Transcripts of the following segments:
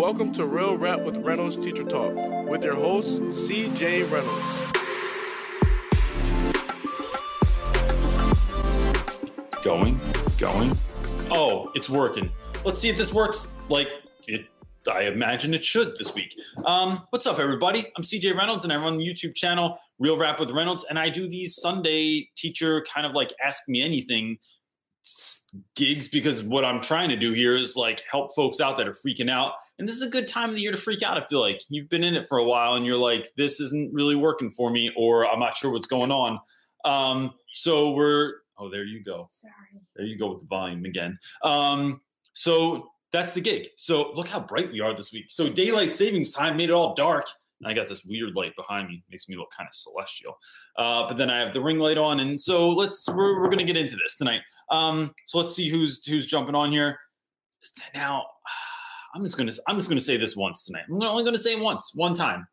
Welcome to Real Rap with Reynolds Teacher Talk with your host, CJ Reynolds. Going, going. Oh, it's working. Let's see if this works like it. I imagine it should this week. Um, what's up, everybody? I'm CJ Reynolds, and I run the YouTube channel Real Rap with Reynolds, and I do these Sunday teacher kind of like ask me anything gigs because what I'm trying to do here is like help folks out that are freaking out. And this is a good time of the year to freak out. I feel like you've been in it for a while and you're like, this isn't really working for me, or I'm not sure what's going on. Um, so we're oh, there you go. Sorry. There you go with the volume again. Um, so that's the gig. So look how bright we are this week. So daylight savings time made it all dark. And I got this weird light behind me, makes me look kind of celestial. Uh, but then I have the ring light on, and so let's we're, we're gonna get into this tonight. Um, so let's see who's who's jumping on here. Now, I'm just gonna I'm just gonna say this once tonight. I'm only gonna say it once, one time.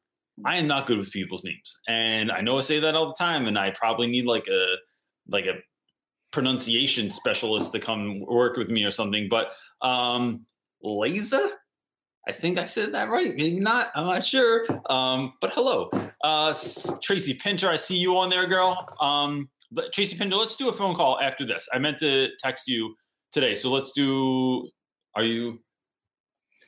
I am not good with people's names, and I know I say that all the time, and I probably need like a like a pronunciation specialist to come work with me or something. But um, Laza, I think I said that right. Maybe not. I'm not sure. Um, but hello, uh, Tracy Pinter. I see you on there, girl. Um, but Tracy Pinter, let's do a phone call after this. I meant to text you today, so let's do. Are you?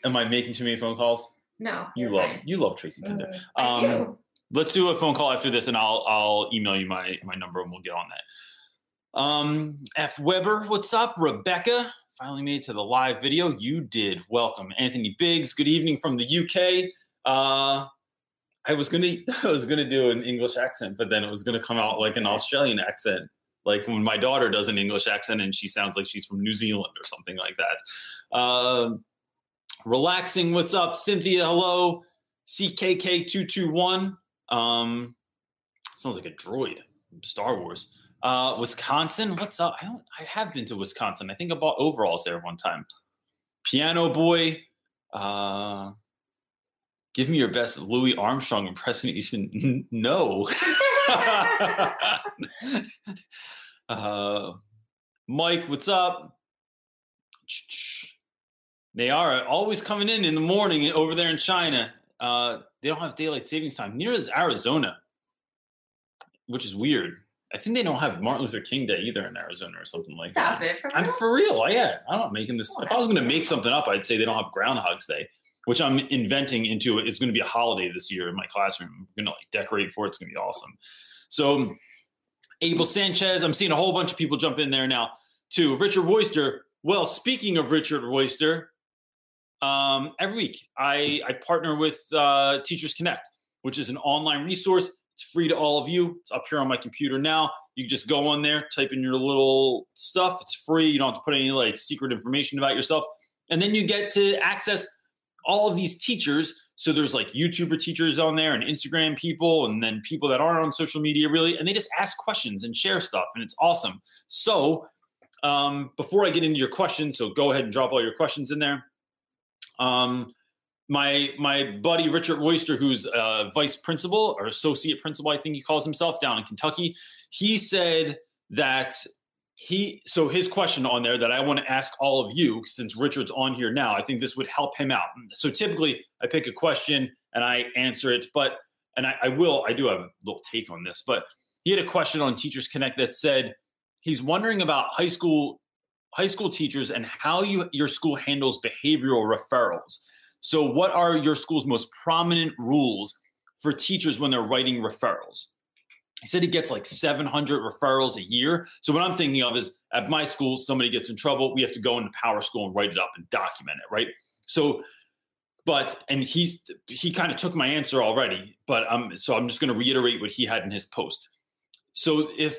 Am I making too many phone calls? No. You love fine. you love Tracy Pinter. Mm, Um, do. let's do a phone call after this, and I'll I'll email you my my number, and we'll get on that. Um, F Weber, what's up? Rebecca finally made it to the live video. You did. Welcome, Anthony Biggs. Good evening from the UK. Uh, I was gonna I was gonna do an English accent, but then it was gonna come out like an Australian accent, like when my daughter does an English accent and she sounds like she's from New Zealand or something like that. Um, relaxing. What's up, Cynthia? Hello. CKK221. Um, sounds like a droid. Star Wars. Uh, Wisconsin. What's up? I don't. I have been to Wisconsin. I think I bought overalls there one time. Piano Boy. Uh, give me your best Louis Armstrong impersonation. No. uh, Mike, what's up? Nayara, always coming in in the morning over there in China. Uh, they don't have daylight savings time. Neither does Arizona, which is weird. I think they don't have Martin Luther King Day either in Arizona or something like Stop that. it. For I'm real? for real. I, yeah, I'm not making this. If I was going to make something up, I'd say they don't have Groundhog's Day, which I'm inventing into it. It's going to be a holiday this year in my classroom. We're going to like decorate for it. It's going to be awesome. So, Abel Sanchez, I'm seeing a whole bunch of people jump in there now too. Richard Royster. Well, speaking of Richard Royster, um, every week I, I partner with uh, Teachers Connect, which is an online resource. It's free to all of you. It's up here on my computer now. You just go on there, type in your little stuff. It's free. You don't have to put any like secret information about yourself. And then you get to access all of these teachers. So there's like YouTuber teachers on there and Instagram people, and then people that aren't on social media really, and they just ask questions and share stuff, and it's awesome. So um, before I get into your questions, so go ahead and drop all your questions in there. Um, my my buddy Richard Royster, who's uh, vice principal or associate principal, I think he calls himself down in Kentucky, he said that he so his question on there that I want to ask all of you since Richard's on here now, I think this would help him out. So typically I pick a question and I answer it, but and I, I will I do have a little take on this, but he had a question on Teachers Connect that said he's wondering about high school high school teachers and how you your school handles behavioral referrals. So what are your school's most prominent rules for teachers when they're writing referrals? He said he gets like 700 referrals a year. So what I'm thinking of is at my school, somebody gets in trouble, we have to go into Power School and write it up and document it, right? So, but and he's he kind of took my answer already, but um, so I'm just going to reiterate what he had in his post. So if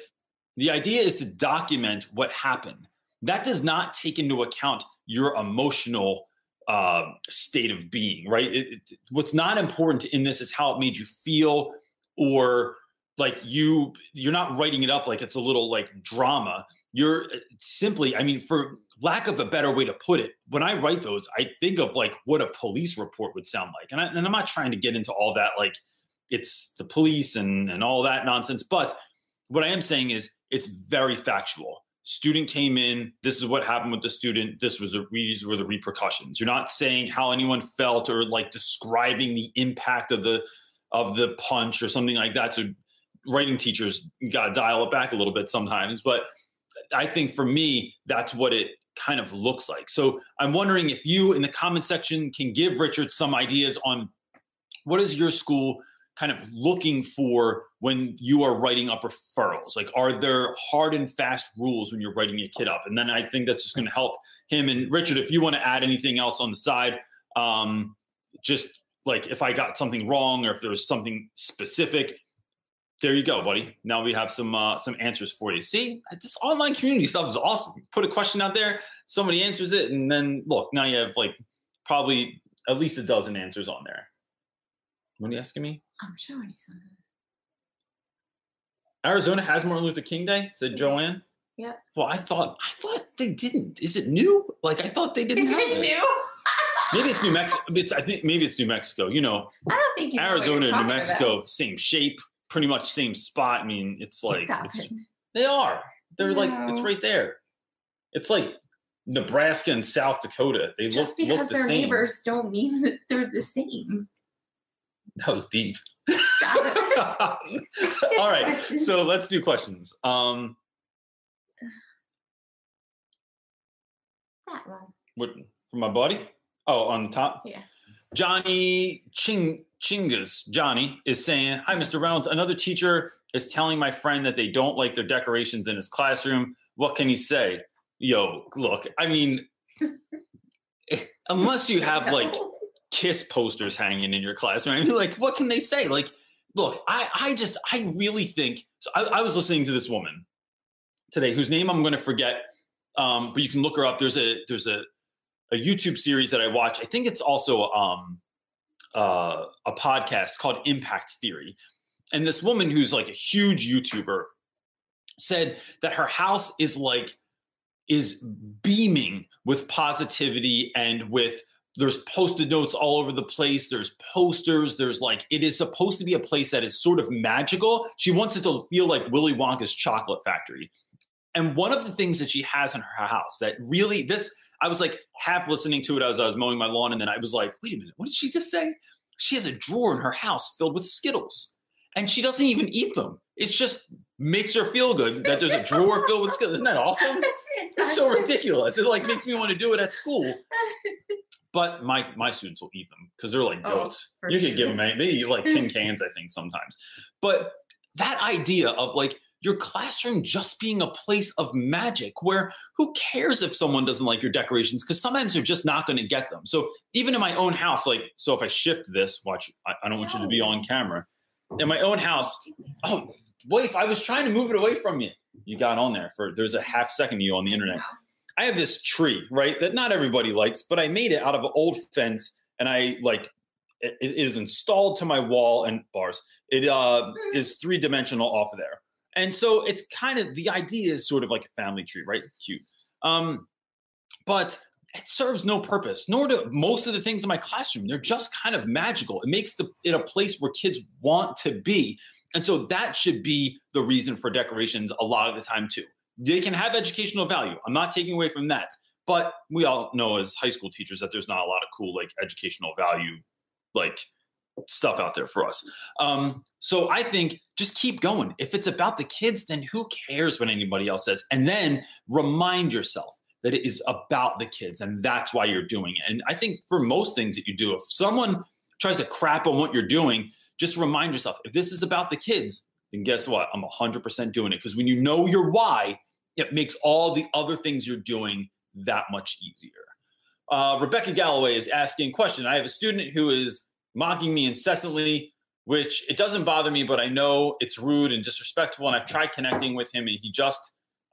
the idea is to document what happened, that does not take into account your emotional uh, state of being, right? It, it, what's not important in this is how it made you feel, or like you you're not writing it up like it's a little like drama. You're uh, simply, I mean, for lack of a better way to put it, when I write those, I think of like what a police report would sound like, and, I, and I'm not trying to get into all that like it's the police and and all that nonsense, but what I am saying is it's very factual. Student came in this is what happened with the student this was the these were the repercussions. You're not saying how anyone felt or like describing the impact of the of the punch or something like that. So writing teachers got to dial it back a little bit sometimes but i think for me that's what it kind of looks like. So i'm wondering if you in the comment section can give richard some ideas on what is your school kind of looking for when you are writing up referrals? Like, are there hard and fast rules when you're writing a kid up? And then I think that's just going to help him. And Richard, if you want to add anything else on the side, um, just like if I got something wrong or if there was something specific, there you go, buddy. Now we have some uh, some answers for you. See, this online community stuff is awesome. Put a question out there, somebody answers it, and then look, now you have like probably at least a dozen answers on there. What are you asking me? I'm showing you something. Arizona has Martin Luther King Day, said Joanne. Yeah. Well, I thought I thought they didn't. Is it new? Like I thought they didn't. Is have it it. new? Maybe it's New Mexico. I think maybe it's New Mexico. You know, I don't think you know what you're Arizona and New Mexico, about. same shape, pretty much same spot. I mean, it's like it's, it. they are. They're like it's right there. It's like Nebraska and South Dakota. They Just look look the they're same. neighbors don't mean that they're the same. That was deep. All right, so let's do questions. Um, that one. what from my body? Oh, on the top. Yeah. Johnny Ching Chingus, Johnny is saying, "Hi, Mr. Reynolds. Another teacher is telling my friend that they don't like their decorations in his classroom. What can he say? Yo, look. I mean, unless you have like kiss posters hanging in your classroom. I mean, like, what can they say? Like, look, I, I just, I really think. So I, I was listening to this woman today, whose name I'm going to forget, um, but you can look her up. There's a, there's a, a YouTube series that I watch. I think it's also um, uh, a podcast called Impact Theory, and this woman who's like a huge YouTuber said that her house is like is beaming with positivity and with there's post-it notes all over the place there's posters there's like it is supposed to be a place that is sort of magical. She wants it to feel like willy wonka's chocolate factory. And one of the things that she has in her house that really this i was like half listening to it as i was mowing my lawn and then i was like wait a minute what did she just say? She has a drawer in her house filled with skittles and she doesn't even eat them. It just makes her feel good that there's a drawer filled with skittles isn't that awesome? It's so ridiculous. It like makes me want to do it at school. But my my students will eat them because they're like Oh, goats. for you can give them any, they eat like tin cans, I think sometimes. But that idea of like your classroom just being a place of magic where who cares if someone doesn't like your decorations because sometimes they're just not going to get them. So even in my own house like so if i shift this watch i, I don't want you to be on camera. In my own house oh wait i was trying to move it away from you you got on there for there's a half second of you on the internet I have this tree, right, that not everybody likes, but I made it out of an old fence and I like it, it is installed to my wall and bars. It uh, is three dimensional off of there. And so it's kind of the idea is sort of like a family tree, right? Cute. Um, but it serves no purpose, nor do most of the things in my classroom. They're just kind of magical. It makes the, it a place where kids want to be. And so that should be the reason for decorations a lot of the time, too they can have educational value. I'm not taking away from that. But we all know as high school teachers that there's not a lot of cool like educational value like stuff out there for us. Um, so I think just keep going. If it's about the kids, then who cares what anybody else says? And then remind yourself that it is about the kids and that's why you're doing it. And I think for most things that you do, if someone tries to crap on what you're doing, just remind yourself if this is about the kids, then guess what? I'm 100% doing it because when you know your why, it makes all the other things you're doing that much easier. Uh, Rebecca Galloway is asking question. I have a student who is mocking me incessantly, which it doesn't bother me, but I know it's rude and disrespectful. And I've tried connecting with him, and he just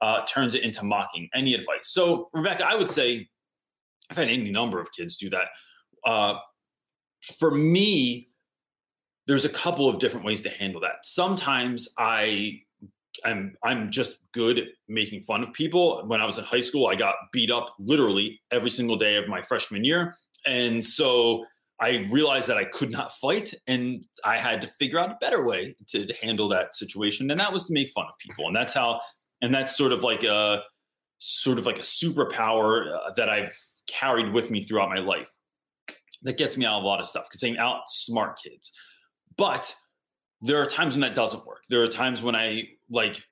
uh, turns it into mocking. Any advice? So, Rebecca, I would say I've had any number of kids do that. Uh, for me, there's a couple of different ways to handle that. Sometimes I I'm I'm just good at making fun of people. When I was in high school, I got beat up literally every single day of my freshman year. And so I realized that I could not fight and I had to figure out a better way to, to handle that situation. And that was to make fun of people. And that's how and that's sort of like a sort of like a superpower uh, that I've carried with me throughout my life that gets me out of a lot of stuff because I'm outsmart kids. But there are times when that doesn't work. There are times when I like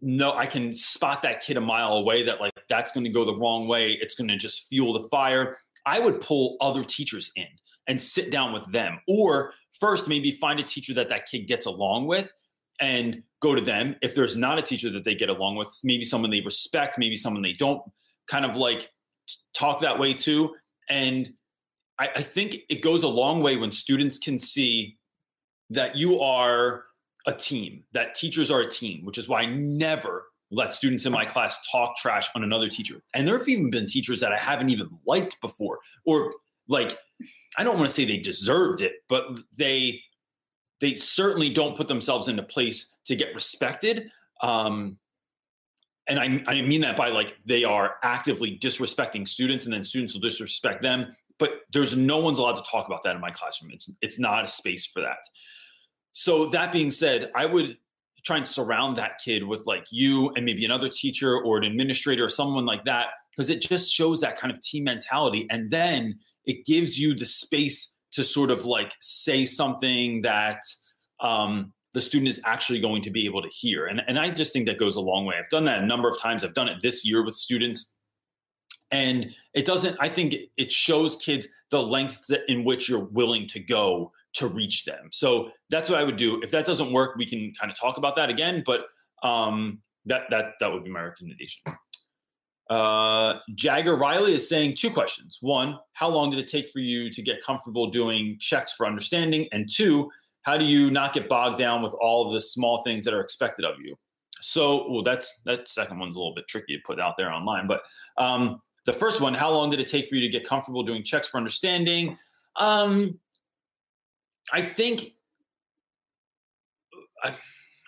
no, I can spot that kid a mile away that like that's going to go the wrong way. It's going to just fuel the fire. I would pull other teachers in and sit down with them, or first maybe find a teacher that that kid gets along with and go to them. If there's not a teacher that they get along with, maybe someone they respect, maybe someone they don't, kind of like talk that way too. And I, I think it goes a long way when students can see that you are a team, that teachers are a team, which is why I never let students in my class talk trash on another teacher. And there have even been teachers that I haven't even liked before, or like, I don't want to say they deserved it, but they they certainly don't put themselves into place to get respected. Um, and I, I mean that by like they are actively disrespecting students, and then students will disrespect them. But there's no one's allowed to talk about that in my classroom. It's it's not a space for that. So that being said, I would try and surround that kid with like you and maybe another teacher or an administrator or someone like that because it just shows that kind of team mentality. And then it gives you the space to sort of like say something that um, the student is actually going to be able to hear. And, and i just think that goes a long way. I've done that a number of times. I've done it this year with students. And it doesn't i think it shows kids the length in which you're willing to go to reach them. So that's what I would do. If that doesn't work, we can kind of talk about that again. But um, that that that would be my recommendation. Uh, Jagger Riley is saying two questions. One, how long did it take for you to get comfortable doing checks for understanding? And two, how do you not get bogged down with all of the small things that are expected of you? So, well, that's that second one's a little bit tricky to put out there online. But um, the first one, how long did it take for you to get comfortable doing checks for understanding? Um, I think uh,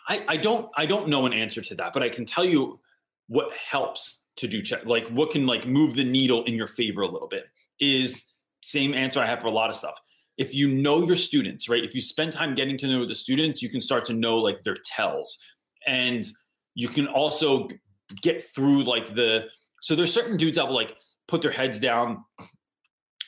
I, I don't I don't know an answer to that, but I can tell you what helps to do check like what can like move the needle in your favor a little bit is same answer I have for a lot of stuff. If you know your students, right? If you spend time getting to know the students, you can start to know like their tells. And you can also get through like the so there's certain dudes that will like put their heads down,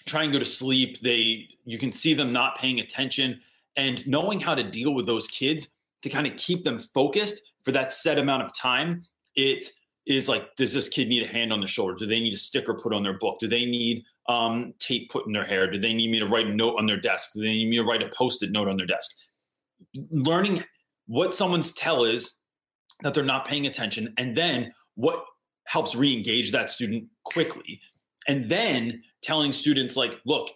try and go to sleep. They you can see them not paying attention and knowing how to deal with those kids to kind of keep them focused for that set amount of time. It is like, does this kid need a hand on the shoulder? Do they need a sticker put on their book? Do they need um, tape put in their hair? Do they need me to write a note on their desk? Do they need me to write a post-it note on their desk? Learning what someone's tell is that they're not paying attention, and then what helps re-engage that student quickly and then telling students like look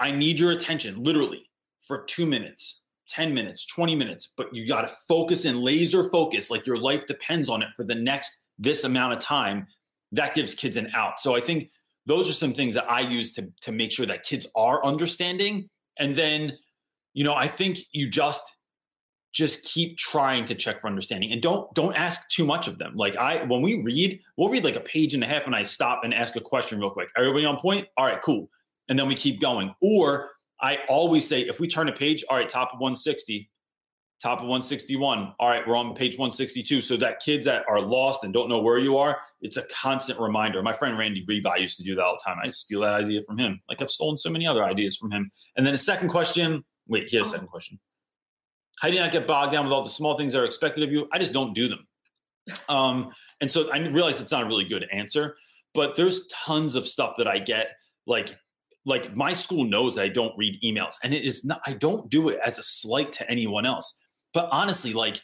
i need your attention literally for two minutes 10 minutes 20 minutes but you got to focus and laser focus like your life depends on it for the next this amount of time. That gives kids an out. So i think those are some things that i use to to make sure that kids are understanding. And then you know i think you just just keep trying to check for understanding and don't don't ask too much of them. Like i when we read we'll read like a page and a half and i stop and ask a question real quick. Everybody on point? All right cool. And then we keep going. Or i always say if we turn a page all right top of 160 top of 161 all right we're on page 162 so that kids that are lost and don't know where you are it's a constant reminder. My friend randy rebuy used to do that all the time. I steal that idea from him. Like i've stolen so many other ideas from him. And then the second question. Wait he had a oh. second question how do you not get bogged down with all the small things that are expected of you? I just don't do them. Um, and so I realize it's not a really good answer, but there's tons of stuff that I get like like my school knows I don't read emails and it is not I don't do it as a slight to anyone else. But honestly, like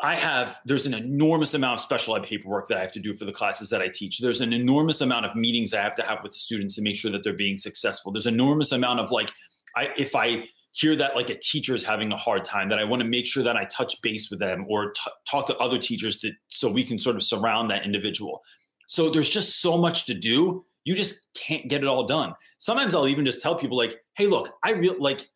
I have there's an enormous amount of special ed paperwork that I have to do for the classes that I teach. There's an enormous amount of meetings I have to have with students to make sure that they're being successful. There's enormous amount of like I if I hear that like a teacher is having a hard time that i want to make sure that i touch base with them or t- talk to other teachers to so we can sort of surround that individual. So there's just so much to do you just can't get it all done. Sometimes i'll even just tell people like hey look i real like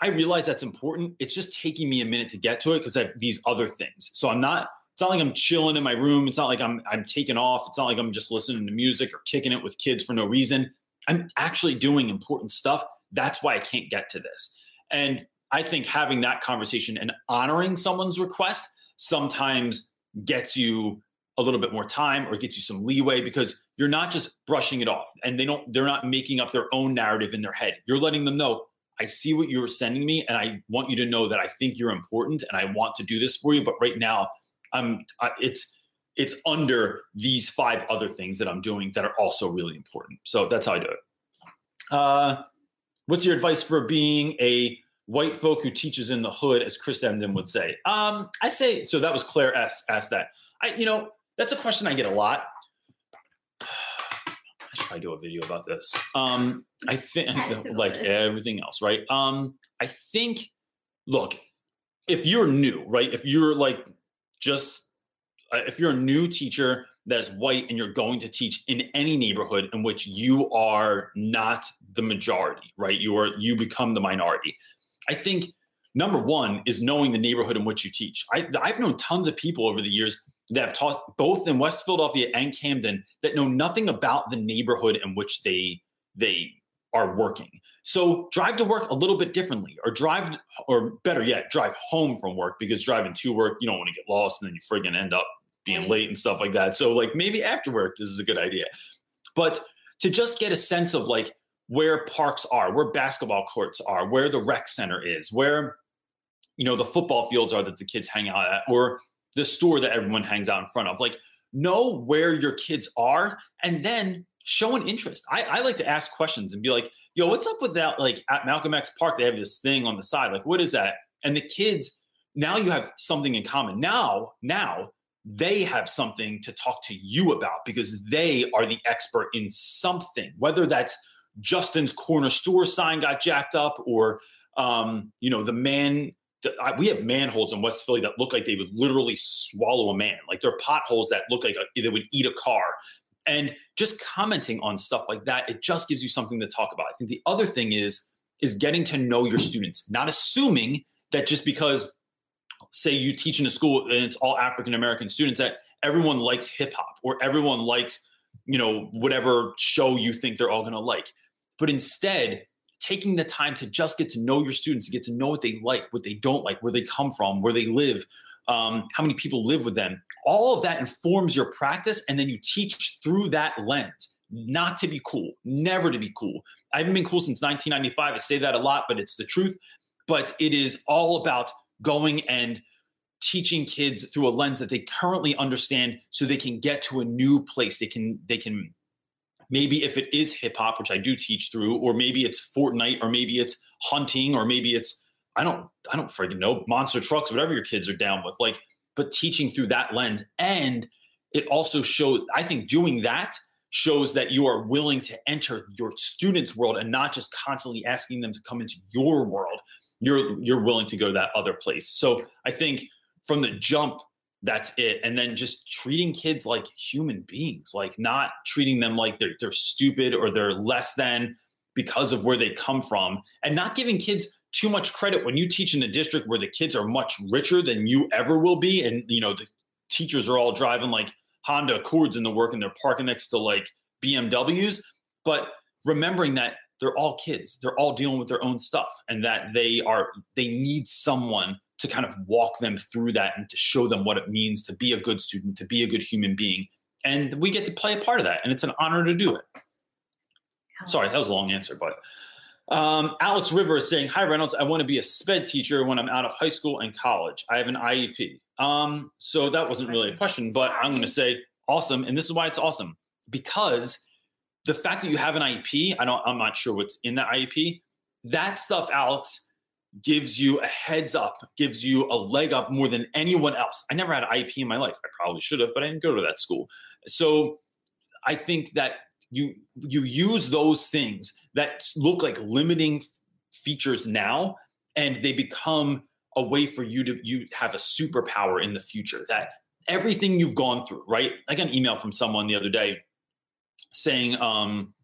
i realize that's important it's just taking me a minute to get to it because i have these other things. So i'm not it's not like i'm chilling in my room it's not like i'm i'm taking off it's not like i'm just listening to music or kicking it with kids for no reason. I'm actually doing important stuff that's why i can't get to this and I think having that conversation and honoring someone's request sometimes gets you a little bit more time or gets you some leeway because you're not just brushing it off and they don't they're not making up their own narrative in their head. You're letting them know i see what you're sending me and i want you to know that i think you're important and i want to do this for you but right now i'm I, it's it's under these five other things that i'm doing that are also really important. So that's how i do it. Uh, what's your advice for being a white folk who teaches in the hood as chris emdin would say um, i say so that was claire s asked that i you know that's a question I get a lot. I should probably do a video about this. Um, I think like everything else, right? Um, I think, look, if you're new, right? If you're like just uh, if you're a new teacher that's white and you're going to teach in any neighborhood in which you are not the majority, right? You are you become the minority. I think number one is knowing the neighborhood in which you teach. I, I've known tons of people over the years that have taught both in West Philadelphia and Camden that know nothing about the neighborhood in which they they are working. So drive to work a little bit differently, or drive, or better yet, drive home from work because driving to work, you don't want to get lost and then you friggin' end up being late and stuff like that. So like maybe after work, this is a good idea. But to just get a sense of like where parks are, where basketball courts are, where the rec center is, where you know the football fields are that the kids hang out at, or the store that everyone hangs out in front of. Like, know where your kids are and then show an interest. I, I like to ask questions and be like, yo, what's up with that? Like at Malcolm X Park, they have this thing on the side. Like, what is that? And the kids, now you have something in common. Now, now they have something to talk to you about because they are the expert in something, whether that's Justin's corner store sign got jacked up or um, you know, the man we have manholes in West Philly that look like they would literally swallow a man. Like they're potholes that look like a, they would eat a car. And just commenting on stuff like that, it just gives you something to talk about. I think the other thing is is getting to know your students, not assuming that just because say you teach in a school and it's all African American students that everyone likes hip hop or everyone likes, you know, whatever show you think they're all going to like. But instead, taking the time to just get to know your students, to get to know what they like, what they don't like, where they come from, where they live, um, how many people live with them. All of that informs your practice, and then you teach through that lens. Not to be cool, never to be cool. I haven't been cool since 1995. I say that a lot, but it's the truth. But it is all about going and teaching kids through a lens that they currently understand so they can get to a new place they can they can maybe if it is hip hop, which I do teach through, or maybe it's Fortnite, or maybe it's hunting, or maybe it's I don't I don't freaking know monster trucks, whatever your kids are down with. Like, but teaching through that lens, and it also shows. I think doing that shows that you are willing to enter your students' world and not just constantly asking them to come into your world. You're you're willing to go to that other place. So I think from the jump, that's it. And then just treating kids like human beings like not treating them like they're, they're stupid or they're less than because of where they come from. And not giving kids too much credit. When you teach in a district where the kids are much richer than you ever will be and you know the teachers are all driving like honda accords in the work and they're parking next to like bmws but remembering that they're all kids they're all dealing with their own stuff and that they are they need someone to kind of walk them through that and to show them what it means to be a good student, to be a good human being. And we get to play a part of that. And it's an honor to do it. Sorry, that was a long answer, but um, Alex River is saying, Hi, Reynolds. I want to be a SPED teacher when I'm out of high school and college. I have an IEP. Um, so that wasn't really a question, but I'm going to say awesome. And this is why it's awesome because the fact that you have an IEP, I don't, I'm not sure what's in that IEP. That stuff, Alex, gives you a heads up, gives you a leg up more than anyone else. I never had an IEP in my life. I probably should have, but I didn't go to that school. So I think that you you use those things that look like limiting features now, and they become a way for you to you have a superpower in the future. That everything you've gone through, right? I got an email from someone the other day saying, um,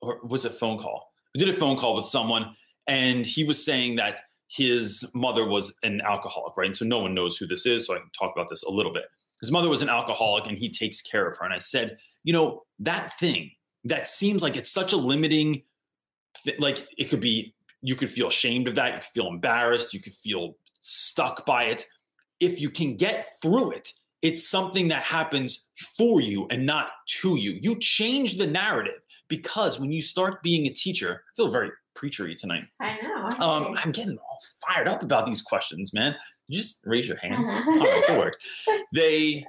or was it phone call? We did a phone call with someone, and he was saying that his mother was an alcoholic, right? And so no one knows who this is. So I can talk about this a little bit. His mother was an alcoholic and he takes care of her. And I said, you know, that thing that seems like it's such a limiting, th- like it could be, you could feel ashamed of that. You could feel embarrassed. You could feel stuck by it. If you can get through it it's something that happens for you and not to you. You change the narrative because when you start being a teacher, I feel very preachery tonight. I know. I Um. I'm getting all fired up about these questions, man. Just raise your hands. Uh-huh. All right. They,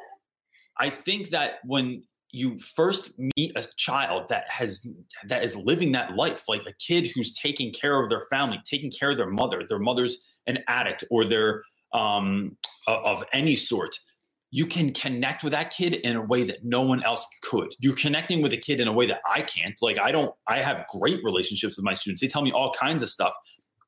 I think that when you first meet a child that has that is living that life, like a kid who's taking care of their family, taking care of their mother, their mother's an addict or they're um, of any sort, you can connect with that kid in a way that no one else could. You're connecting with a kid in a way that I can't. Like I don't. I have great relationships with my students. They tell me all kinds of stuff,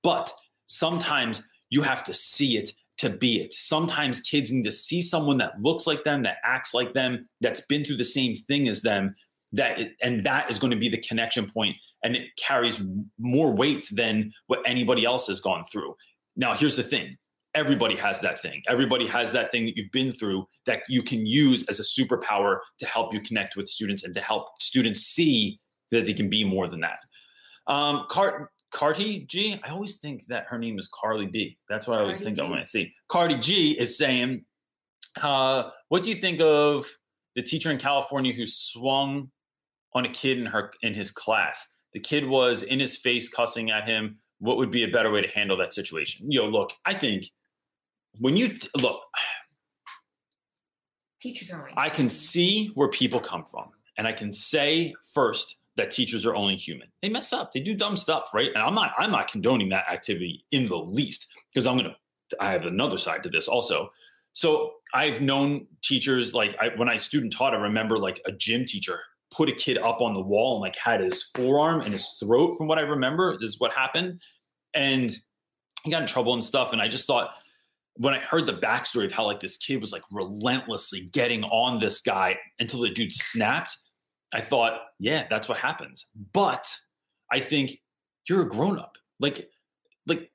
but sometimes you have to see it to be it. Sometimes kids need to see someone that looks like them, that acts like them, that's been through the same thing as them. That it, and that is going to be the connection point, and it carries more weight than what anybody else has gone through. Now, here's the thing: everybody has that thing. Everybody has that thing that you've been through that you can use as a superpower to help you connect with students and to help students see that they can be more than that. Um, Cart Cardi G, I always think that her name is Carly B. That's what I always Cardi think of G. when I see Cardi G is saying, uh, "What do you think of the teacher in California who swung on a kid in her in his class? The kid was in his face, cussing at him. What would be a better way to handle that situation? Yo, look, I think when you t- look, Teachers are only. I can see where people come from. And I can say first that teachers are only human. They mess up. They do dumb stuff, right? And I'm not I'm not condoning that activity in the least because I'm going to I have another side to this also. So I've known teachers like I, when I student taught, I remember like a gym teacher put a kid up on the wall and like had his forearm and his throat. From what I remember, is what happened, and he got in trouble and stuff. And I just thought when I heard the backstory of how like this kid was like relentlessly getting on this guy until the dude snapped, I thought, yeah, that's what happens. But I think you're a grown up. Like, like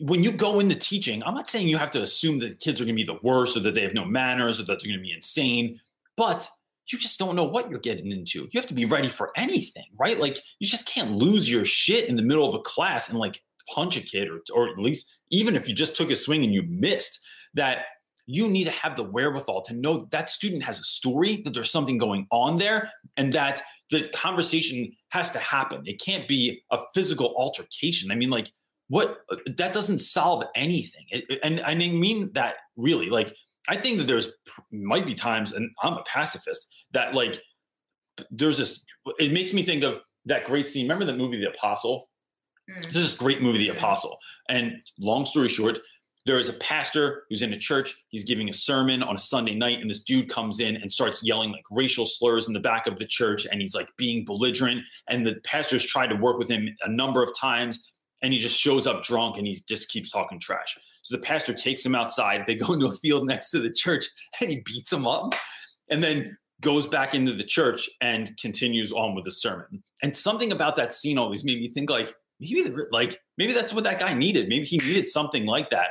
when you go into teaching, I'm not saying you have to assume that kids are going to be the worst or that they have no manners or that they're going to be insane, but you just don't know what you're getting into. You have to be ready for anything, right? Like you just can't lose your shit in the middle of a class and like punch a kid or, or at least even if you just took a swing and you missed that you need to have the wherewithal to know that, that student has a story that there's something going on there and that the conversation has to happen. It can't be a physical altercation. I mean like what that doesn't solve anything. It- and i mean that really. Like i think that there's might be times and i'm a pacifist that like there's this it makes me think of that great scene. Remember the movie the apostle Mm. there's this great movie, The. Apostle. And long story short, there is a pastor who's in a church. He's giving a sermon on a Sunday night, and this dude comes in and starts yelling like racial slurs in the back of the church, and he's like being belligerent. And the pastor's tried to work with him a number of times, and he just shows up drunk and he just keeps talking trash. So the pastor takes him outside. They go into a field next to the church, and he beats him up, and then goes back into the church and continues on with the sermon. And something about that scene always made me think like maybe like maybe that's what that guy needed. Maybe he needed something like that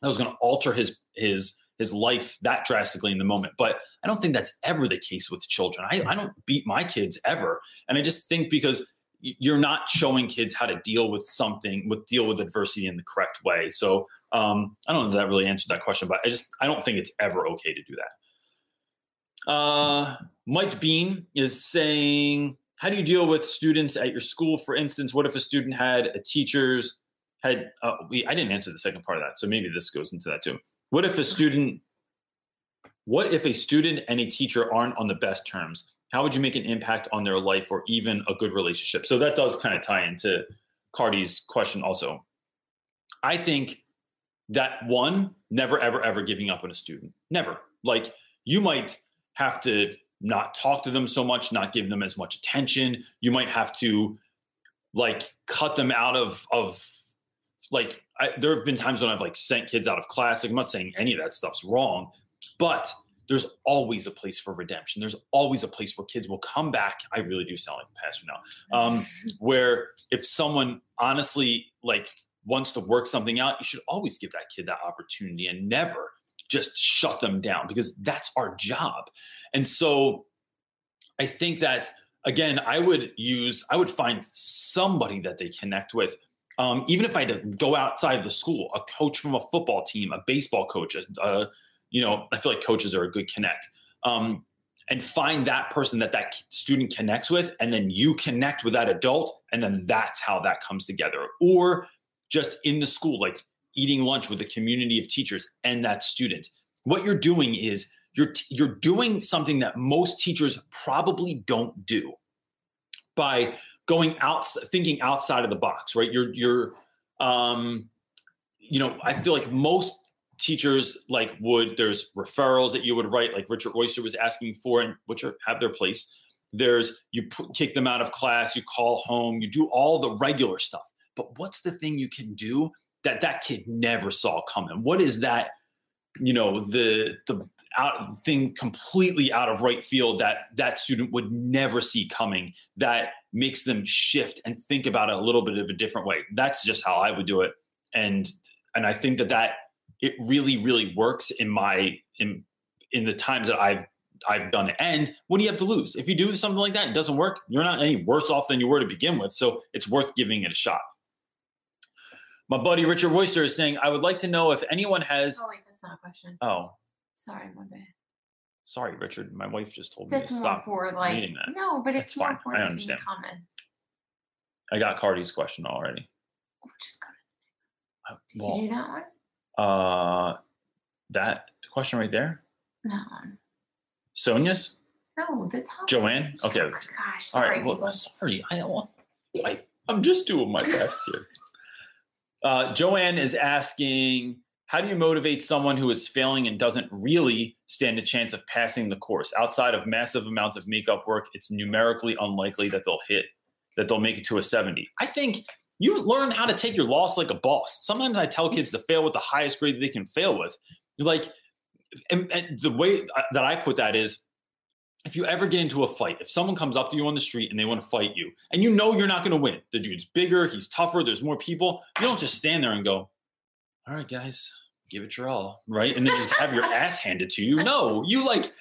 that was going to alter his his his life that drastically in the moment. But I don't think that's ever the case with children. I, I don't beat my kids ever, and I just think because you're not showing kids how to deal with something with deal with adversity in the correct way. So um, I don't know if that really answered that question, but I just I don't think it's ever okay to do that. Uh, Mike Bean is saying, how do you deal with students at your school? For instance, what if a student had a teacher's had? Uh, we, I didn't answer the second part of that, so maybe this goes into that too. What if a student? What if a student and a teacher aren't on the best terms? How would you make an impact on their life or even a good relationship? So that does kind of tie into Cardi's question also. I think that one, never, ever, ever giving up on a student. Never. Like you might have to not talk to them so much, not give them as much attention. You might have to like cut them out of of like I, there have been times when I've like sent kids out of class. Like, I'm not saying any of that stuff's wrong, but there's always a place for redemption. There's always a place where kids will come back. I really do sound like a pastor now. Um, where if someone honestly like wants to work something out, you should always give that kid that opportunity and never just shut them down because that's our job. And so I think that again, I would use, I would find somebody that they connect with. Um, even if I had to go outside of the school, a coach from a football team, a baseball coach, you know, I feel like coaches are a good connect. Um, and find that person that that student connects with, and then you connect with that adult, and then that's how that comes together. Or just in the school, like eating lunch with a community of teachers and that student. What you're doing is you're you're doing something that most teachers probably don't do by going out thinking outside of the box right? You're you're um you know i feel like most teachers like would there's referrals that you would write like richard royster was asking for and which are, have their place. There's you put, kick them out of class you call home you do all the regular stuff. But what's the thing you can do that that kid never saw coming. What is that you know the the out thing completely out of right field that that student would never see coming that makes them shift and think about it a little bit of a different way? That's just how i would do it. And and i think that that it really really works in my in in the times that i've i've done it. And what do you have to lose? If you do something like that it doesn't work you're not any worse off than you were to begin with. So it's worth giving it a shot my buddy richard royster is saying i would like to know if anyone has Oh wait, that's not a question. oh Sorry, my bad. sorry richard my wife just told me to stop for like reading that. no, but That's it's more fine. I important understand. comment. i got cardi's question already Oh, just go Uh, Did well, you do that one? uh that question right there That one. sonia's No, the top. joanne okay Oh, gosh, sorry. right well, sorry i don't want I, i'm just doing my best here uh, joanne is asking how do you motivate someone who is failing and doesn't really stand a chance of passing the course? Outside of massive amounts of makeup work it's numerically unlikely that they'll hit that they'll make it to a 70 i think you learn how to take your loss like a boss. Sometimes i tell kids to fail with the highest grade they can fail with. Like and, and the way uh, that i put that is if you ever get into a fight, if someone comes up to you on the street and they want to fight you, and you know you're not going to win, the dude's bigger, he's tougher, there's more people, you don't just stand there and go, All right, guys, give it your all, right? And then just have your ass handed to you. No, you like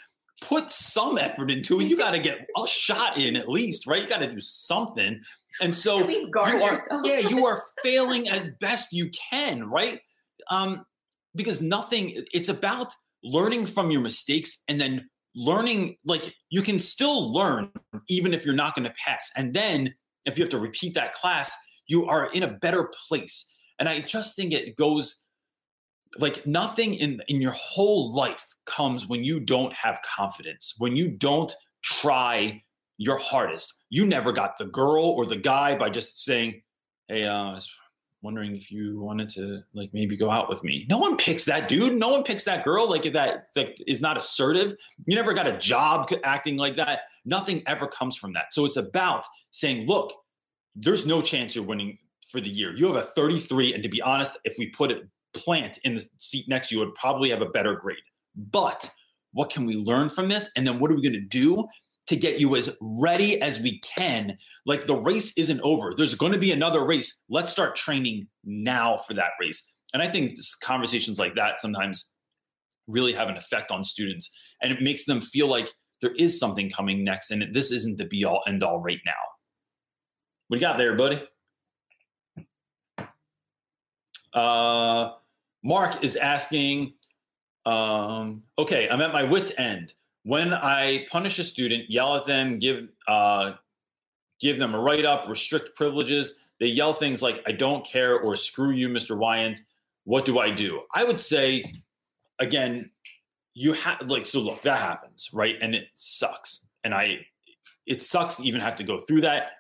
put some effort into it. You got to get a shot in at least, right? You got to do something. And so At least guard you are, yourself. yeah, you are failing as best you can, right? Um, because nothing, it's about learning from your mistakes and then learning, like you can still learn even if you're not going to pass. And then if you have to repeat that class, you are in a better place. And I just think it goes like nothing in in your whole life comes when you don't have confidence, when you don't try your hardest. You never got the girl or the guy by just saying, "Hey, uh, wondering if you wanted to like maybe go out with me." No one picks that dude. No one picks that girl. Like if that, that is not assertive. You never got a job acting like that. Nothing ever comes from that. So it's about saying, "Look, there's no chance you're winning for the year. You have a 33, and to be honest, if we put it plant in the seat next to you, would probably have a better grade. But what can we learn from this? And then what are we going to do to get you as ready as we can? Like the race isn't over. There's going to be another race. Let's start training now for that race. And I think conversations like that sometimes really have an effect on students and it makes them feel like there is something coming next and this isn't the be all end all right now. What you got there, buddy? Uh, Mark is asking, um, okay, I'm at my wit's end. When I punish a student, yell at them, give uh, give them a write up, restrict privileges, they yell things like "I don't care" or "Screw you, Mr. Wyant." What do I do? I would say, again, you have like so. Look, that happens, right? And it sucks, and I, it sucks to even have to go through that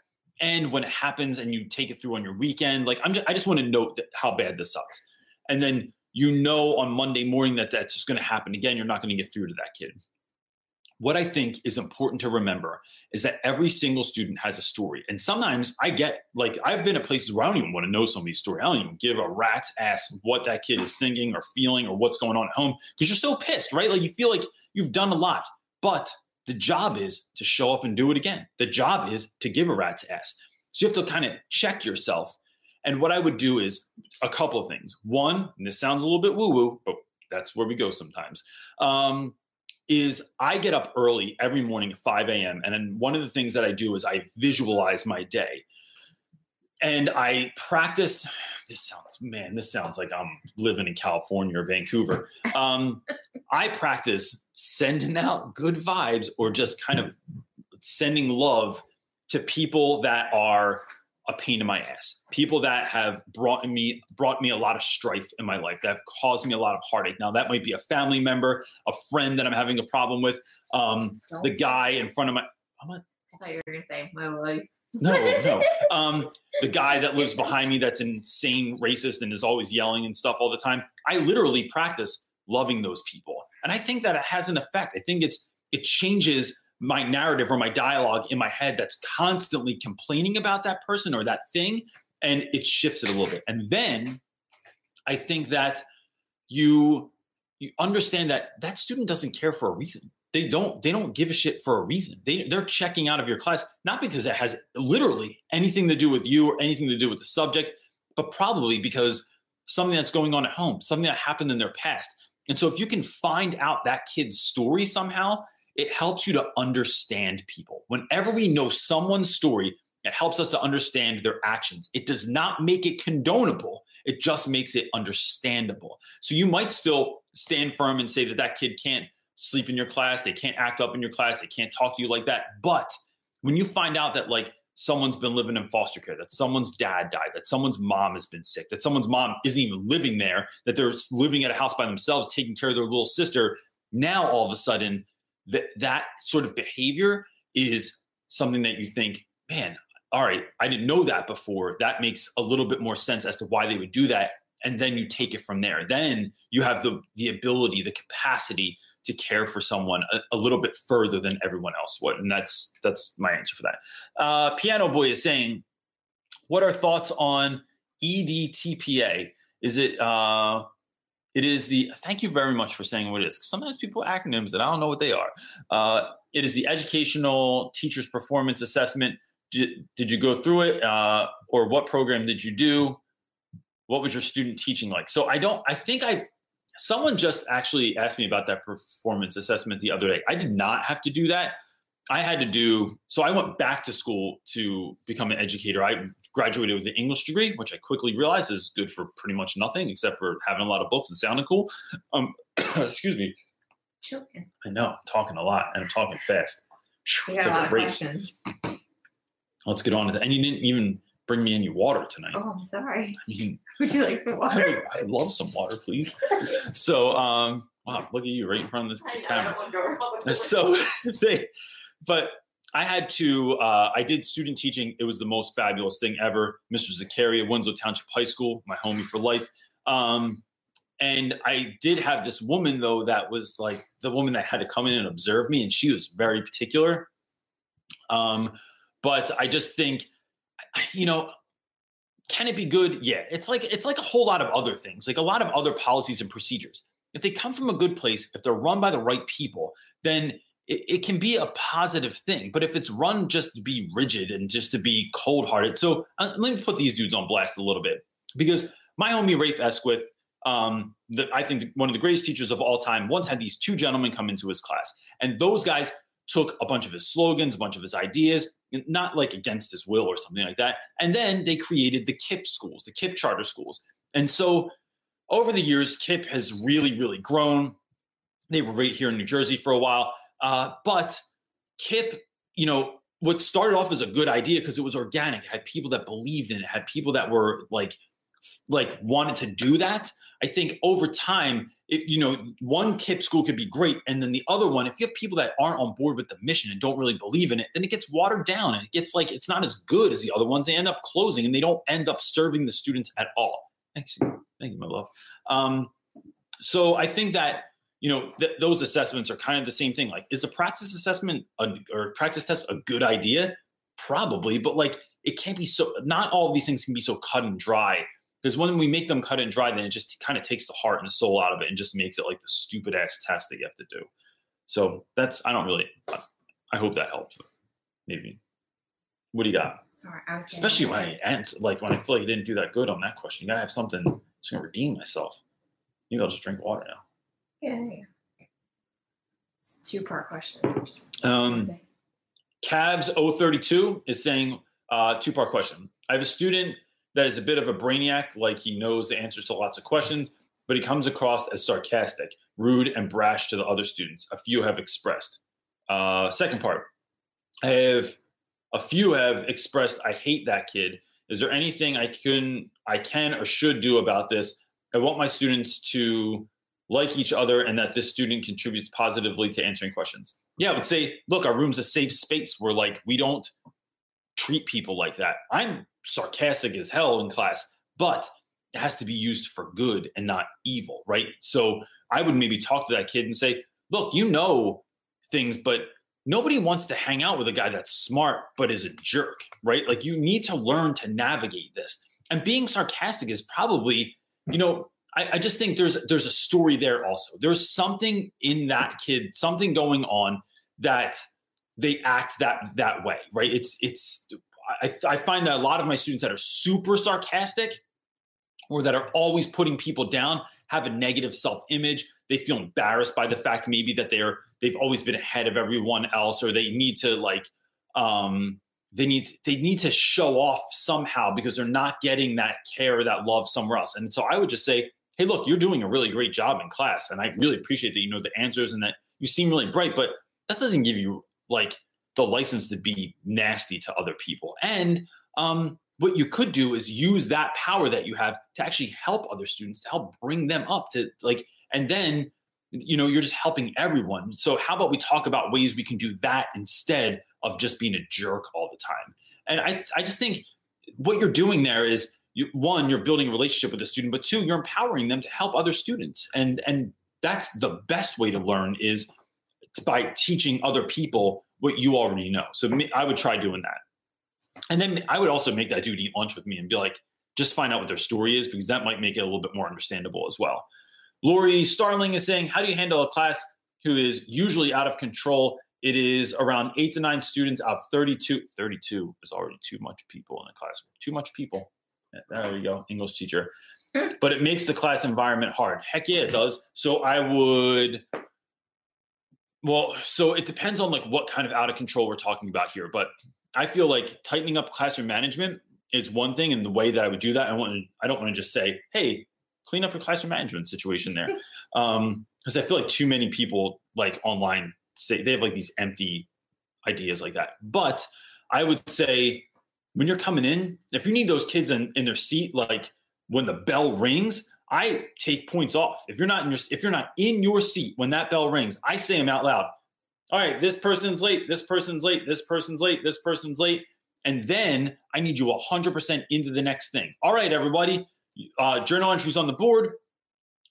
and when it happens and you take it through on your weekend like i'm just i just want to note how bad this sucks and then you know on monday morning that that's just going to happen again you're not going to get through to that kid what i think is important to remember is that every single student has a story and sometimes i get like i've been at places where i don't even want to know somebody's story i don't even give a rat's ass what that kid is thinking or feeling or what's going on at home because you're so pissed right like you feel like you've done a lot but the job is to show up and do it again. The job is to give a rat's ass. So you have to kind of check yourself. And what I would do is a couple of things. One, and this sounds a little bit woo woo, but that's where we go sometimes. Um, is I get up early every morning at 5 a.m. And then one of the things that I do is I visualize my day. And I practice this sounds man, this sounds like I'm living in California or Vancouver. Um, I practice sending out good vibes or just kind of sending love to people that are a pain in my ass. People that have brought me brought me a lot of strife in my life, that have caused me a lot of heartache. Now that might be a family member, a friend that I'm having a problem with, um, Don't the guy in front of my. I'm not, I thought you were gonna say my buddy. no, no. Um, the guy that lives behind me that's insane racist and is always yelling and stuff all the time. I literally practice loving those people. And I think that it has an effect. I think it's it changes my narrative or my dialogue in my head that's constantly complaining about that person or that thing and it shifts it a little bit. And then I think that you you understand that that student doesn't care for a reason. They don't they don't give a shit for a reason. They they're checking out of your class not because it has literally anything to do with you or anything to do with the subject but probably because something that's going on at home something that happened in their past. And so if you can find out that kid's story somehow it helps you to understand people. Whenever we know someone's story it helps us to understand their actions. It does not make it condonable it just makes it understandable. So you might still stand firm and say that that kid can't sleep in your class, they can't act up in your class, they can't talk to you like that. But when you find out that like someone's been living in foster care, that someone's dad died, that someone's mom has been sick, that someone's mom isn't even living there, that they're living at a house by themselves, taking care of their little sister, now all of a sudden that that sort of behavior is something that you think, man, all right, I didn't know that before. That makes a little bit more sense as to why they would do that. And then you take it from there. Then you have the the ability, the capacity to care for someone a, a, little bit further than everyone else would. And that's that's my answer for that. Uh, Piano Boy is saying, what are thoughts on EDTPA? Is it uh, it is the thank you very much for saying what it is. Sometimes people acronyms that I don't know what they are. Uh, it is the educational teachers performance assessment. Did, did you go through it uh, or what program did you do? What was your student teaching like? So I don't, I think I've someone just actually asked me about that performance assessment the other day. I did not have to do that. I had to do so. I went back to school to become an educator. I graduated with an English degree, which I quickly realized is good for pretty much nothing except for having a lot of books and sounding cool. Um, excuse me. Children. I know, I'm talking a lot and I'm talking fast. It's like a race. Let's get on to that. And you didn't even bring me any water tonight. Oh, I'm sorry. I mean, Would you like some water? I, I love some water, please. So, um, wow, look at you right in front of this I know, I camera. don't wanna go around the So they, but I had to. Uh, I did student teaching. It was the most fabulous thing ever. Mr. Zakaria, Winslow Township High School, my homie for life. Um, and I did have this woman though that was like the woman that had to come in and observe me, and she was very particular. Um, but I just think, you know, can it be good? Yeah, it's like it's like a whole lot of other things, like a lot of other policies and procedures. If they come from a good place, if they're run by the right people, then it, it can be a positive thing. But if it's run just to be rigid and just to be cold hearted, so uh, let me put these dudes on blast a little bit because my homie Rafe Esquith, um, the, I think one of the greatest teachers of all time, once had these two gentlemen come into his class, and those guys took a bunch of his slogans, a bunch of his ideas, not like against his will or something like that. And then they created the KIPP schools, the KIPP charter schools. And so over the years, KIPP has really, really grown. They were right here in New Jersey for a while. Uh, but KIPP, you know, what started off as a good idea because it was organic, had people that believed in it, had people that were like, like wanted to do that. I think over time, it, you know, one KIPP school could be great, and then the other one, if you have people that aren't on board with the mission and don't really believe in it, then it gets watered down and it gets like it's not as good as the other ones. They end up closing and they don't end up serving the students at all. Thanks, thank you, my love. Um, so I think that you know th- those assessments are kind of the same thing. Like, is the practice assessment a, or practice test a good idea? Probably, but like it can't be so. Not all of these things can be so cut and dry because when we make them cut and dry, then it just kind of takes the heart and the soul out of it and just makes it like the stupid ass test that you have to do. So that's I don't really. I hope that helps. Maybe. What do you got? Sorry, I was Especially when I answer, like when I feel like I didn't do that good on that question. You gotta have something gonna redeem myself. Maybe I'll just drink water now. Yeah, yeah. It's two part question. Just Um. Cavs 032 is saying uh, two part question. I have a student that is a bit of a brainiac, like he knows the answers to lots of questions, but he comes across as sarcastic, rude, and brash to the other students. A few have expressed. Uh, second part, I have a few have expressed, I hate that kid. Is there anything I can I can or should do about this? I want my students to like each other and that this student contributes positively to answering questions. Yeah, I would say, look, our room's a safe space where like we don't treat people like that. I'm sarcastic as hell in class, but it has to be used for good and not evil, right? So I would maybe talk to that kid and say, look, you know things, but nobody wants to hang out with a guy that's smart but is a jerk, right? Like you need to learn to navigate this. And being sarcastic is probably, you know, I, I just think there's there's a story there also. There's something in that kid, something going on that they act that that way, right? It's it's I, I find that a lot of my students that are super sarcastic or that are always putting people down have a negative self-image they feel embarrassed by the fact maybe that they're they've always been ahead of everyone else or they need to like um they need they need to show off somehow because they're not getting that care or that love somewhere else and so i would just say hey look you're doing a really great job in class and i really appreciate that you know the answers and that you seem really bright but that doesn't give you like the license to be nasty to other people. And um what you could do is use that power that you have to actually help other students to help bring them up to like and then you know you're just helping everyone. So how about we talk about ways we can do that instead of just being a jerk all the time? And i i just think what you're doing there is you, one you're building a relationship with the student but two you're empowering them to help other students and and that's the best way to learn is by teaching other people what you already know so i would try doing that and then I would also make that dude eat lunch with me and be like, just find out what their story is because that might make it a little bit more understandable as well. Lori Starling is saying, How do you handle a class who is usually out of control? It is around eight to nine students out of 32. 32 is already too much people in a classroom. Too much people. There we go, English teacher. But it makes the class environment hard. Heck yeah, it does. So I would well, so it depends on like what kind of out of control we're talking about here. But I feel like tightening up classroom management is one thing, and the way that I would do that, I want to, I don't want to just say, "Hey, clean up your classroom management situation there," because um, I feel like too many people like online say they have like these empty ideas like that. But I would say when you're coming in, if you need those kids in, in their seat, like when the bell rings, I take points off. If you're not in your if you're not in your seat when that bell rings, I say them out loud all right, this person's late, this person's late, this person's late, this person's late. And then I need you 100% into the next thing. All right, everybody, uh, journal entries on the board.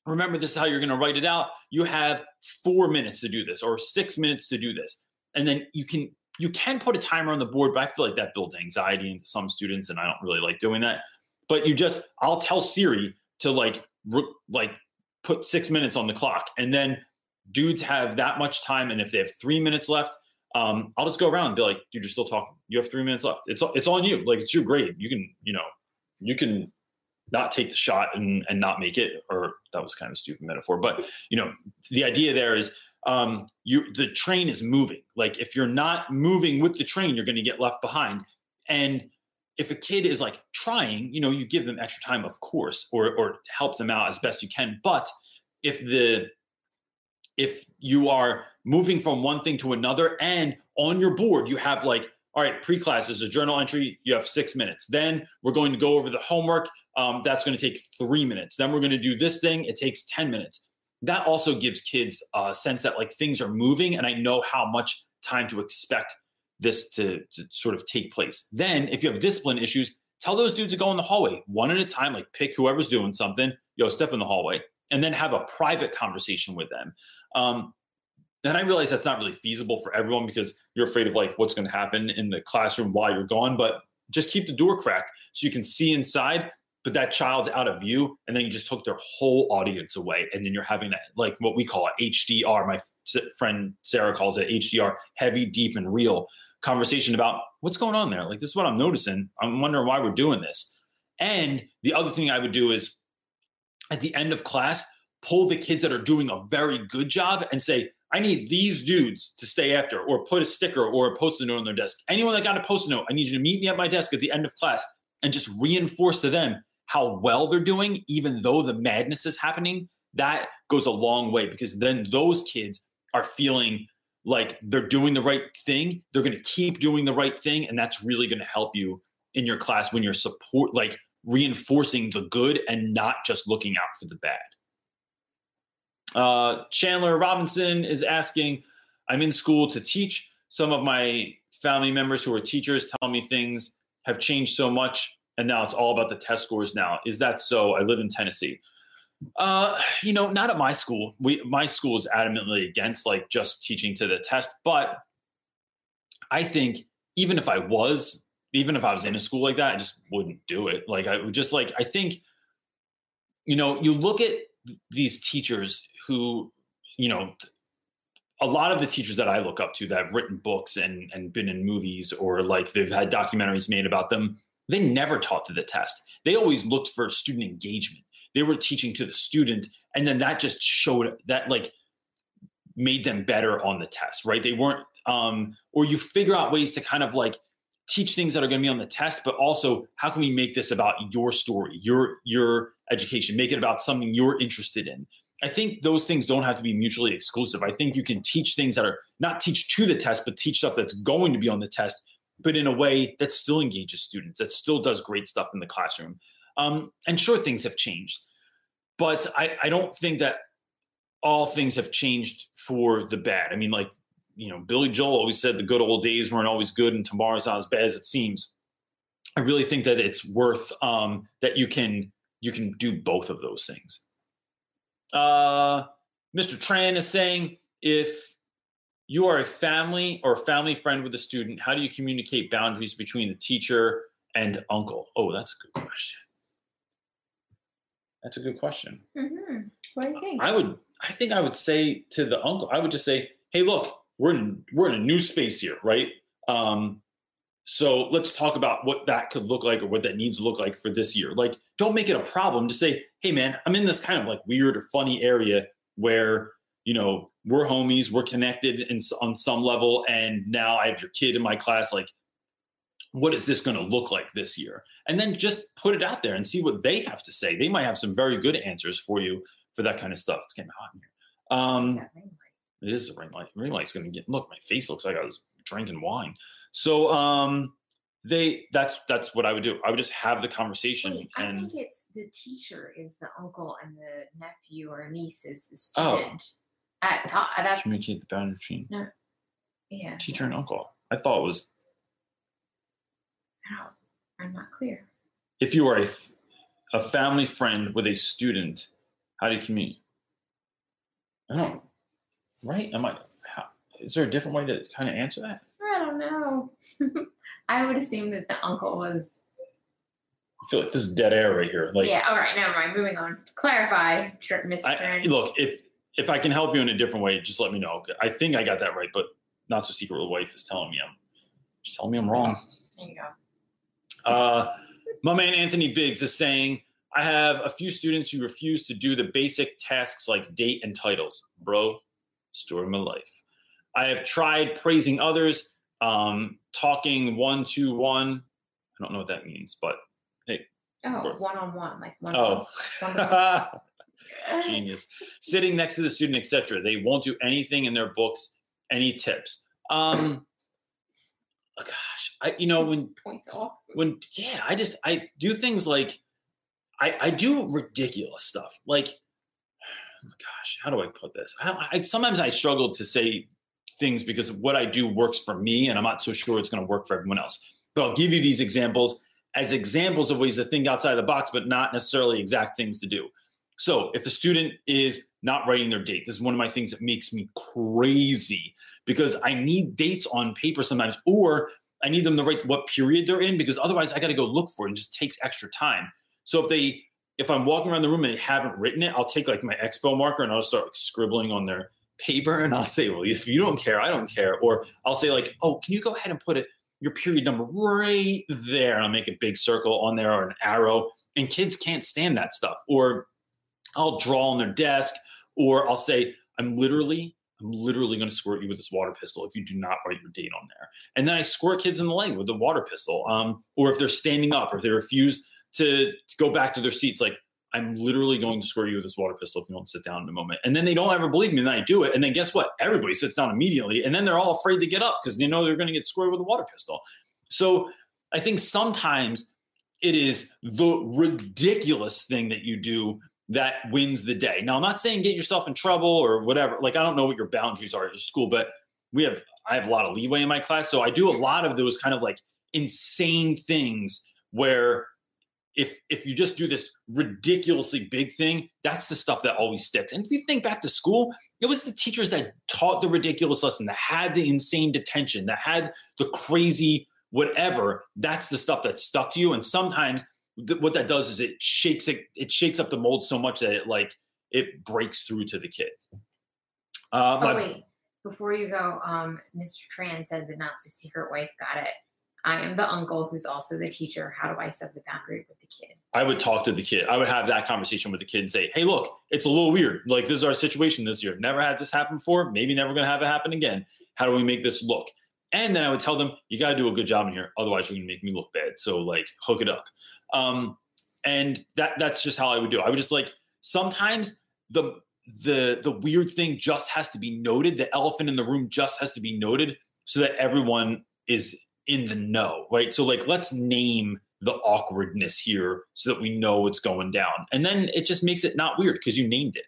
Remember, this is how you're going to write it out. You have four minutes to do this or six minutes to do this. And then you can you can put a timer on the board, but I feel like that builds anxiety into some students, and I don't really like doing that. But you just, I'll tell Siri to like, re- like put six minutes on the clock, and then dudes have that much time, and if they have three minutes left, um, I'll just go around and be like, dude, you're still talking. You have three minutes left. It's it's on you. Like it's your grade. You can you know you can not take the shot and and not make it. Or that was kind of a stupid metaphor, but you know the idea there is um, you the train is moving. Like if you're not moving with the train, you're going to get left behind. And if a kid is like trying, you know, you give them extra time, of course, or or help them out as best you can. But if the if you are moving from one thing to another and on your board you have like all right pre-class is a journal entry you have six minutes then we're going to go over the homework um, that's going to take three minutes then we're going to do this thing it takes 10 minutes that also gives kids a sense that like things are moving and i know how much time to expect this to, to sort of take place then if you have discipline issues tell those dudes to go in the hallway one at a time like pick whoever's doing something yo step in the hallway and then have a private conversation with them. Um, then I realize that's not really feasible for everyone because you're afraid of like what's going to happen in the classroom while you're gone. But just keep the door cracked so you can see inside, but that child's out of view, and then you just took their whole audience away, and then you're having that like what we call a HDR. My friend Sarah calls it HDR, heavy, deep, and real conversation about what's going on there. Like this is what I'm noticing. I'm wondering why we're doing this. And the other thing I would do is at the end of class, pull the kids that are doing a very good job and say, I need these dudes to stay after, or put a sticker or a post-it note on their desk. Anyone that got a post-it note, I need you to meet me at my desk at the end of class and just reinforce to them how well they're doing, even though the madness is happening, that goes a long way because then those kids are feeling like they're doing the right thing. They're going to keep doing the right thing. And that's really going to help you in your class when you're support, like reinforcing the good and not just looking out for the bad. Uh, Chandler Robinson is asking, I'm in school to teach. Some of my family members who are teachers tell me things have changed so much and now it's all about the test scores now. Is that so? I live in Tennessee. Uh, you know, not at my school. We my school is adamantly against like just teaching to the test, but I think even if I was, even if I was in a school like that, I just wouldn't do it. Like I would just like I think, you know, you look at these teachers who, you know, a lot of the teachers that I look up to that have written books and and been in movies or like they've had documentaries made about them, they never taught to the test. They always looked for student engagement. They were teaching to the student and then that just showed that like made them better on the test right? They weren't um or you figure out ways to kind of like teach things that are going to be on the test but also how can we make this about your story your your education? Make it about something you're interested in. I think those things don't have to be mutually exclusive. I think you can teach things that are not teach to the test but teach stuff that's going to be on the test but in a way that still engages students that still does great stuff in the classroom um, and sure, things have changed, but I, I don't think that all things have changed for the bad. I mean, like, you know, Billy Joel always said the good old days weren't always good and tomorrow's not as bad as it seems. I really think that it's worth um, that you can you can do both of those things. Uh, Mr. Tran is saying if you are a family or family friend with a student, how do you communicate boundaries between the teacher and uncle? Oh, that's a good question. That's a good question. Mm-hmm. What do you think? I would, I think I would say to the uncle, I would just say, "Hey, look, we're in we're in a new space here, right? Um, so let's talk about what that could look like or what that needs to look like for this year. Like, don't make it a problem. Just say, "Hey, man, I'm in this kind of like weird or funny area where." You know, we're homies, we're connected in, on some level, and now I have your kid in my class. Like, what is this going to look like this year? And then just put it out there and see what they have to say. They might have some very good answers for you for that kind of stuff. It's getting hot in here. Um, it is a ring light. Ring light's going to get. Look, my face looks like I was drinking wine. So um, they that's that's what I would do. I would just have the conversation. Wait, and I think it's the teacher is the uncle and the nephew or niece is the Oh. I thought that's communicate the boundary between yeah. teacher and uncle. I thought it was I don't, I'm not clear. if you are a, a family friend with a student, how do you communicate? I don't. Right? Am I? How, is there a different way to kind of answer that? I don't know. I would assume that the uncle was. I feel like this is dead air right here. Like, yeah. All right. Never mind. Moving on. Clarify, Miss I, look, if if I can help you in a different way, just let me know. I think I got that right, but not so secret with wife is telling me I'm. She's telling me I'm wrong. There you go. Uh, my man Anthony Biggs is saying, I have a few students who refuse to do the basic tasks like date and titles. Bro, story of my life. I have tried praising others, um, talking one to one. I don't know what that means, but hey. Oh, one on one, like one. oh, one genius. Sitting next to the student, etc. They won't do anything in their books. Any tips? Um, gosh, I you know when points off. when yeah i just i do things like i i do ridiculous stuff like gosh how do i put this I, I sometimes i struggle to say things because what i do works for me and i'm not so sure it's going to work for everyone else but i'll give you these examples as examples of ways to think outside the box but not necessarily exact things to do so if a student is not writing their date this is one of my things that makes me crazy because i need dates on paper sometimes or I need them to write what period they're in because otherwise I got to go look for it. and just takes extra time. So if they, if I'm walking around the room and they haven't written it, I'll take like my expo marker and I'll start like, scribbling on their paper and I'll say, well, if you don't care, I don't care. Or I'll say like, oh, can you go ahead and put it your period number right there? And I'll make a big circle on there or an arrow. And kids can't stand that stuff. Or I'll draw on their desk, or I'll say, I'm literally I'm literally going to squirt you with this water pistol if you do not write your date on there. And then I squirt kids in the leg with the water pistol. Um, or if they're standing up, or if they refuse to, to go back to their seats, like I'm literally going to squirt you with this water pistol if you don't sit down in a moment. And then they don't ever believe me, and I do it. And then guess what? Everybody sits down immediately, and then they're all afraid to get up because they know they're going to get squirted with a water pistol. So I think sometimes it is the ridiculous thing that you do that wins the day. Now, I'm not saying get yourself in trouble or whatever. Like, I don't know what your boundaries are at school, but we have, I have a lot of leeway in my class. So I do a lot of those kind of like insane things where if if you just do this ridiculously big thing, that's the stuff that always sticks. And if you think back to school, it was the teachers that taught the ridiculous lesson, that had the insane detention, that had the crazy whatever. That's the stuff that stuck to you. And sometimes th- what that does is it shakes it it shakes up the mold so much that it like it breaks through to the kid. Uh, oh wait, before you go, um, Mr. Tran said the Nazi secret wife got it. I am the uncle who's also the teacher. How do I set the boundary with the kid? I would talk to the kid. I would have that conversation with the kid and say, "Hey, look, it's a little weird. Like this is our situation this year. Never had this happen before. Maybe never going to have it happen again. How do we make this look?" And then I would tell them, "You got to do a good job in here. Otherwise, you're going to make me look bad. So like, hook it up." Um, and that that's just how I would do. It. I would just like sometimes the the the weird thing just has to be noted. The elephant in the room just has to be noted so that everyone is in the know, right? So like let's name the awkwardness here so that we know what's going down. And then it just makes it not weird because you named it.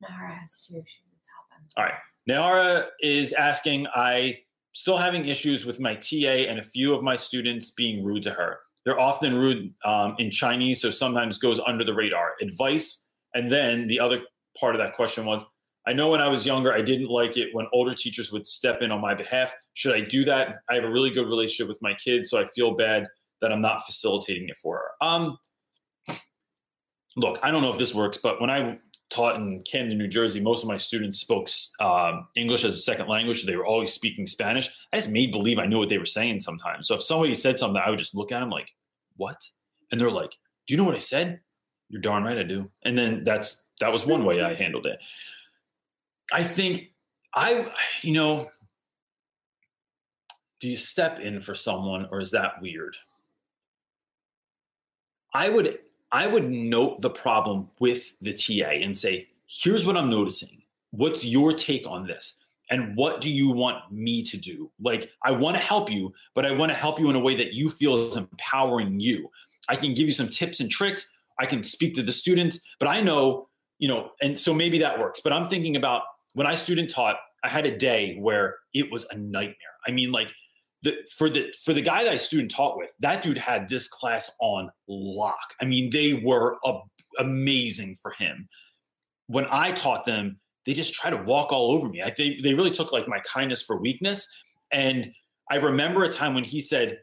Nara has two. She's the top end. All right. Nara is asking, I still having issues with my TA and a few of my students being rude to her. They're often rude um, in Chinese, so sometimes goes under the radar. Advice. And then the other part of that question was, I know when I was younger, I didn't like it when older teachers would step in on my behalf. Should I do that? I have a really good relationship with my kids, so I feel bad that I'm not facilitating it for her. Um, look, I don't know if this works, but when I taught in Camden, New Jersey, most of my students spoke um, English as a second language. So they were always speaking Spanish. I just made believe I knew what they were saying sometimes. So if somebody said something, I would just look at them like, "What?" And they're like, "Do you know what I said?" You're darn right I do. And then that's that was one way I handled it. I think I, you know, do you step in for someone or is that weird? I would I would note the problem with the TA and say, here's what I'm noticing. What's your take on this? And what do you want me to do? Like, I want to help you, but I want to help you in a way that you feel is empowering you. I can give you some tips and tricks. I can speak to the students, but I know, you know, and so maybe that works. But I'm thinking about when I student taught, I had a day where it was a nightmare. I mean, like for the for the guy that I student taught with, that dude had this class on lock. I mean, they were a, amazing for him. When I taught them, they just try to walk all over me. I, they they really took like my kindness for weakness. And I remember a time when he said,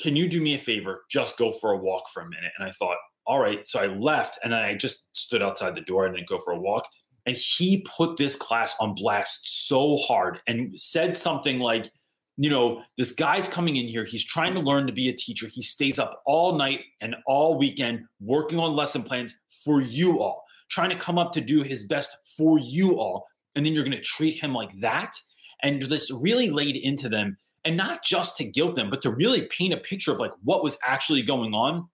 "Can you do me a favor? Just go for a walk for a minute." And I thought, "All right." So I left, and I just stood outside the door and didn't go for a walk. And he put this class on blast so hard and said something like you know, this guy's coming in here. He's trying to learn to be a teacher. He stays up all night and all weekend working on lesson plans for you all, trying to come up to do his best for you all. And then you're going to treat him like that. And this really laid into them, and not just to guilt them, but to really paint a picture of like what was actually going on.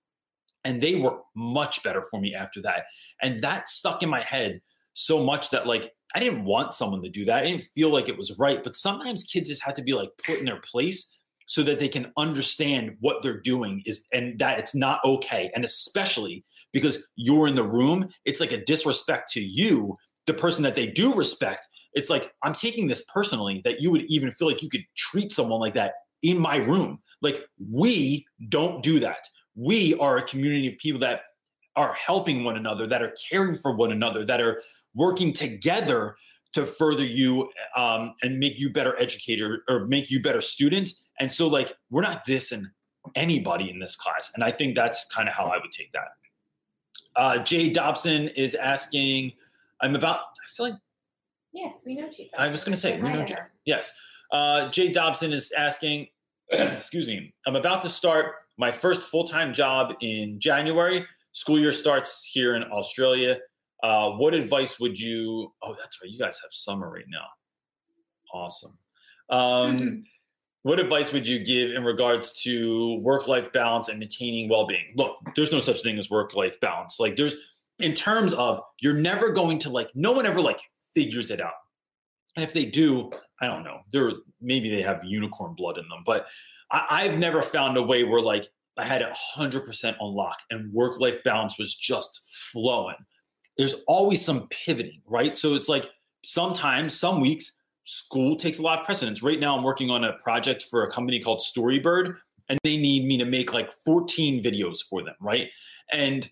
And they were much better for me after that. And that stuck in my head so much that like I didn't want someone to do that. I didn't feel like it was right. But sometimes kids just have to be like put in their place so that they can understand what they're doing is and that it's not okay. And especially because you're in the room, it's like a disrespect to you, the person that they do respect. It's like I'm taking this personally that you would even feel like you could treat someone like that in my room. Like we don't do that. We are a community of people that are helping one another, that are caring for one another, that are working together to further you um, and make you better educator or make you better students. And so, like, we're not dissing anybody in this class. And I think that's kind of how I would take that. Uh, Jay Dobson is asking, I'm about, I feel like. Yes, we know Jay. I was going to say, we know Jay. Yes. Uh, Jay Dobson is asking, excuse me, I'm about to start my first full time job in January. School year starts here in Australia. Uh, what advice would you? Oh, that's right. You guys have summer right now. Awesome. Um, mm-hmm. What advice would you give in regards to work life balance and maintaining well being? Look, there's no such thing as work life balance. Like, there's in terms of you're never going to like, no one ever like figures it out. And if they do, I don't know. They're maybe they have unicorn blood in them, but I, have never found a way where like I had it 100% on lock and work life balance was just flowing. There's always some pivoting, right? So it's like sometimes, some weeks, school takes a lot of precedence. Right now, I'm working on a project for a company called Storybird, and they need me to make like 14 videos for them, right? And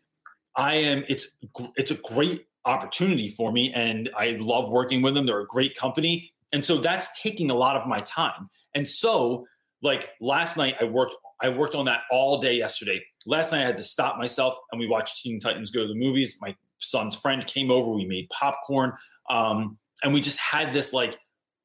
I am it's it's a great opportunity for me and I love working with them. They're a great company. And so that's taking a lot of my time. And so like last night I worked I worked on that all day yesterday. Last night I had to stop myself and we watched Teen Titans go to the movies. My son's friend came over, we made popcorn. Um, and we just had this like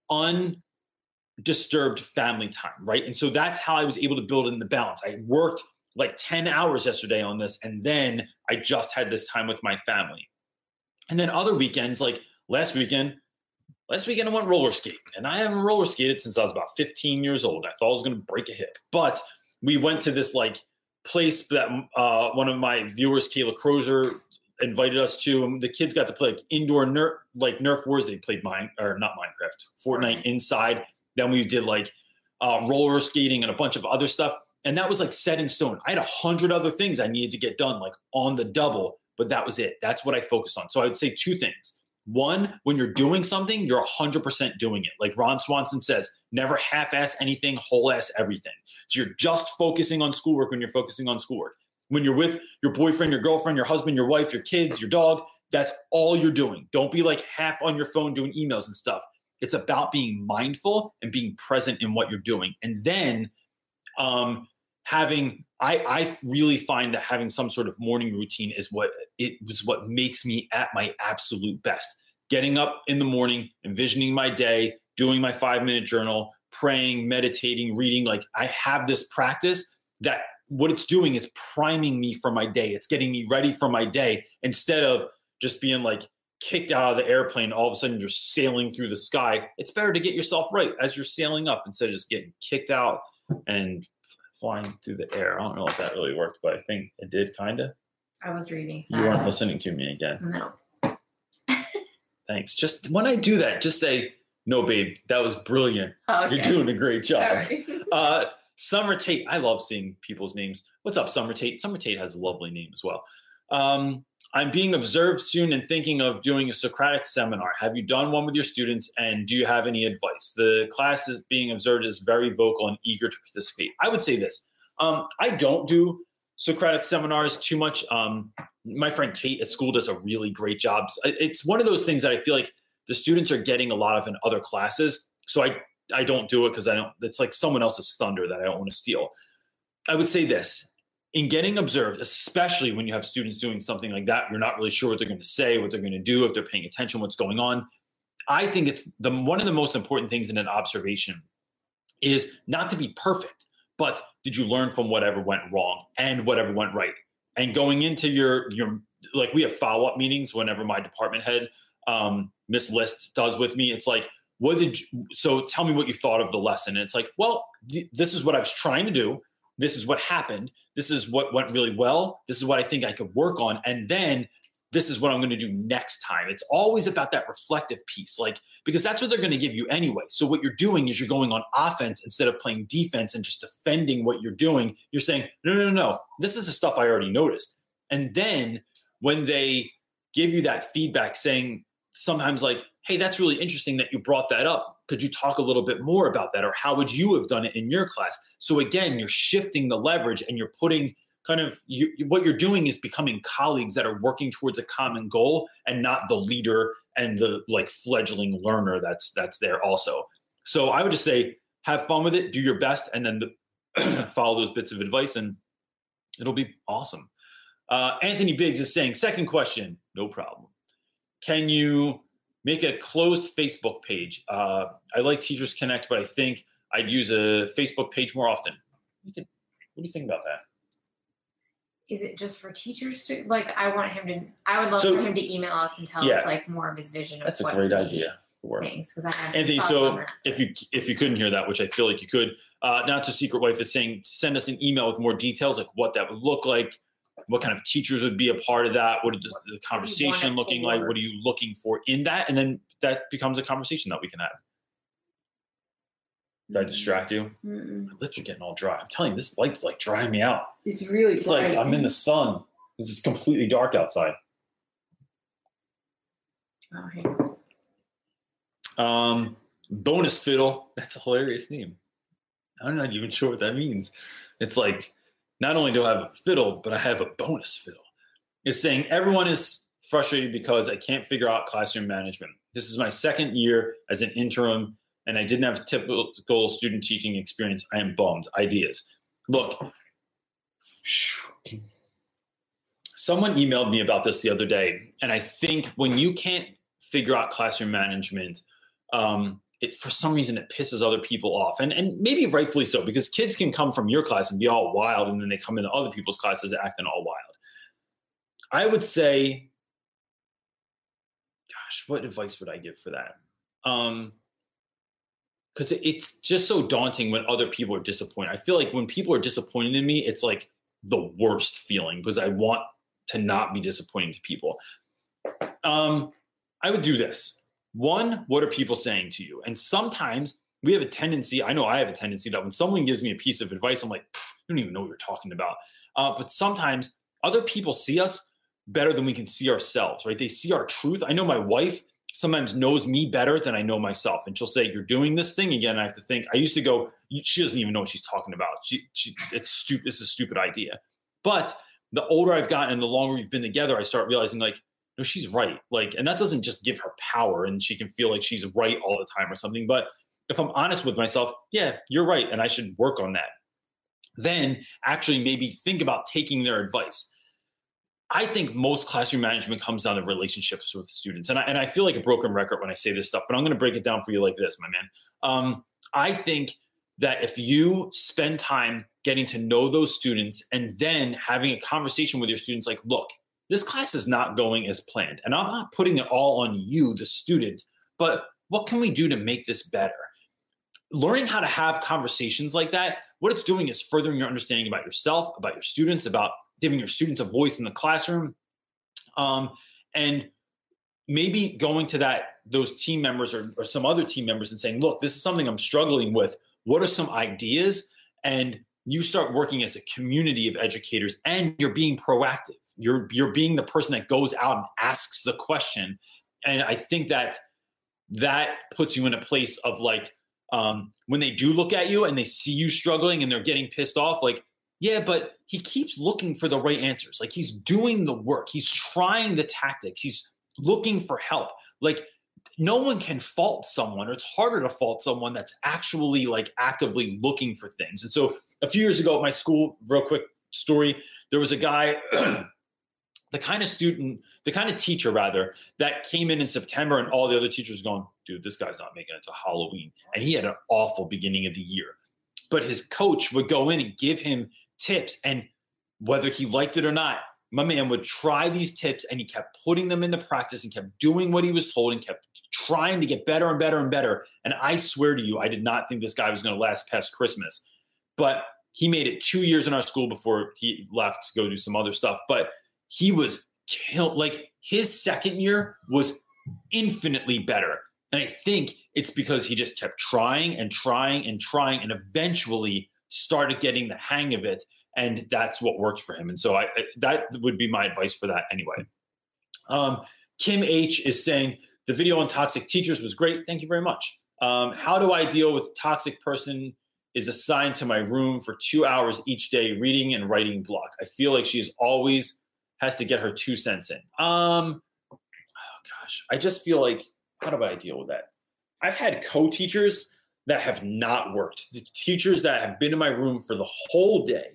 undisturbed family time, right? And so that's how I was able to build in the balance. I worked like 10 hours yesterday on this, and then I just had this time with my family. And then other weekends, like last weekend, last weekend I went roller skating, and I haven't roller skated since I was about 15 years old. I thought I was going to break a hip, but we went to this like place that uh, one of my viewers, Kayla Crozier, invited us to. And the kids got to play like indoor nerf, like Nerf wars. They played mine or not Minecraft, Fortnite inside. Then we did like uh, roller skating and a bunch of other stuff, and that was like set in stone. I had a hundred other things I needed to get done, like on the double but that was it. That's what I focused on. So I would say two things. One, when you're doing something, you're 100% doing it. Like Ron Swanson says, never half ass anything, whole ass everything. So you're just focusing on schoolwork when you're focusing on schoolwork. When you're with your boyfriend, your girlfriend, your husband, your wife, your kids, your dog, that's all you're doing. Don't be like half on your phone doing emails and stuff. It's about being mindful and being present in what you're doing. And then um, having I, I really find that having some sort of morning routine is what it was what makes me at my absolute best. Getting up in the morning, envisioning my day, doing my five minute journal, praying, meditating, reading. Like I have this practice that what it's doing is priming me for my day. It's getting me ready for my day instead of just being like kicked out of the airplane. All of a sudden you're sailing through the sky. It's better to get yourself right as you're sailing up instead of just getting kicked out and flying through the air. I don't know if that really worked, but I think it did kind of. I was reading. Sorry. You weren't listening to me again. No. Thanks. Just when I do that, just say, no, babe, that was brilliant. Oh, okay. You're doing a great job. uh, Summer Tate. I love seeing people's names. What's up, Summer Tate? Summer Tate has a lovely name as well. Um, I'm being observed soon and thinking of doing a Socratic seminar. Have you done one with your students and do you have any advice? The class is being observed is very vocal and eager to participate. I would say this. Um, I don't do Socratic seminars too much. Um, my friend Kate at school does a really great job. It's one of those things that I feel like the students are getting a lot of in other classes. So I, I don't do it because I don't, it's like someone else's thunder that I don't want to steal. I would say this in getting observed, especially when you have students doing something like that, you're not really sure what they're going to say, what they're going to do, if they're paying attention, what's going on. I think it's the one of the most important things in an observation is not to be perfect, but did you learn from whatever went wrong and whatever went right? And going into your your like we have follow up meetings whenever my department head um, Miss List does with me. It's like, what did you, so tell me what you thought of the lesson? And it's like, well, th- this is what I was trying to do this is what happened. This is what went really well. This is what I think I could work on. And then this is what I'm going to do next time. It's always about that reflective piece, like, because that's what they're going to give you anyway. So, what you're doing is you're going on offense instead of playing defense and just defending what you're doing. You're saying, no, no, no, no, this is the stuff I already noticed. And then when they give you that feedback saying, sometimes like, hey, that's really interesting that you brought that up. Could you talk a little bit more about that? Or how would you have done it in your class? So again, you're shifting the leverage and you're putting kind of you, what you're doing is becoming colleagues that are working towards a common goal and not the leader and the like fledgling learner that's that's there also. So I would just say have fun with it, do your best, and then the, follow those bits of advice, and it'll be awesome. Uh, Anthony Biggs is saying, second question, no problem. Can you make a closed Facebook page? Uh, I like Teachers Connect, but I think I'd use a Facebook page more often. What do you think about that? is it just for teachers to like? I want him to. I would love So- for him to email us and tell Yeah. us like more of his vision. Of That's a great idea. Work. Thinks because I have Anthony, so if you if you couldn't hear that, which I feel like you could, uh, not to secret wife is saying send us an email with more details, like what that would look like, what kind of teachers would be a part of that, what is the conversation looking like, what are you looking for in that, and then that becomes a conversation that we can have. Did I distract you? Mm-mm. My lips are getting all dry. I'm telling you, this light's like drying me out. It's really It's like. I'm in the sun because it's completely dark outside. Um, bonus fiddle. That's a hilarious name. I'm not even sure what that means. It's like not only do I have a fiddle, but I have a bonus fiddle. It's saying everyone is frustrated because I can't figure out classroom management. This is my second year as an interim, and I didn't have typical student teaching experience. I am bummed. Ideas. Look, someone emailed me about this the other day, and I think when you can't figure out classroom management, um, it for some reason it pisses other people off, and and maybe rightfully so because kids can come from your class and be all wild, and then they come into other people's classes acting all wild. I would say, gosh, what advice would I give for that? Um, because it's just so daunting when other people are disappointed. I feel like when people are disappointed in me, it's like the worst feeling because I want to not be disappointing to people. Um, I would do this. One, what are people saying to you? And sometimes we have a tendency, I know I have a tendency that when someone gives me a piece of advice, I'm like, "Pff, you don't even know what you're talking about. Uh, but sometimes other people see us better than we can see ourselves, right? They see our truth. I know my wife sometimes knows me better than I know myself. And she'll say, You're doing this thing again. I have to think. I used to go, She doesn't even know what she's talking about. She, she it's stupid. It's a stupid idea. But the older I've gotten and the longer we've been together, I start realizing, like, no, she's right. Like, and that doesn't just give her power and she can feel like she's right all the time or something. But if I'm honest with myself, yeah, you're right. And I should work on that. Then actually maybe think about taking their advice. I think most classroom management comes down to relationships with students. And I, and I feel like a broken record when I say this stuff, but I'm going to break it down for you like this, my man. Um, I think that if you spend time getting to know those students and then having a conversation with your students, like, look, this class is not going as planned. And I'm not putting it all on you, the student, but what can we do to make this better? Learning how to have conversations like that, what it's doing is furthering your understanding about yourself, about your students, about giving your students a voice in the classroom. Um, and maybe going to that those team members or, or some other team members and saying, look, this is something I'm struggling with. What are some ideas? And you start working as a community of educators and you're being proactive. You're you're being the person that goes out and asks the question. And I think that that puts you in a place of like um, when they do look at you and they see you struggling and they're getting pissed off, like, yeah, but he keeps looking for the right answers. Like he's doing the work, he's trying the tactics, he's looking for help. Like no one can fault someone, or it's harder to fault someone that's actually like actively looking for things. And so a few years ago at my school, real quick story, there was a guy. the kind of student, the kind of teacher rather, that came in in September and all the other teachers going, dude, this guy's not making it to Halloween. And he had an awful beginning of the year. But his coach would go in and give him tips. And whether he liked it or not, my man would try these tips and he kept putting them into practice and kept doing what he was told and kept trying to get better and better and better. And I swear to you, I did not think this guy was going to last past Christmas. But he made it two years in our school before he left to go do some other stuff. But he was killed. Like his second year was infinitely better. And I think it's because he just kept trying and trying and trying and eventually started getting the hang of it. And that's what worked for him. And so I that would be my advice for that anyway. Um, Kim H is saying the video on toxic teachers was great. Thank you very much. Um, how do I deal with toxic person is assigned to my room for two hours each day, reading and writing block? I feel like she is always has to get her two cents in. Um, oh gosh, I just feel like how do I deal with that? I've had co-teachers that have not worked. The teachers that have been in my room for the whole day.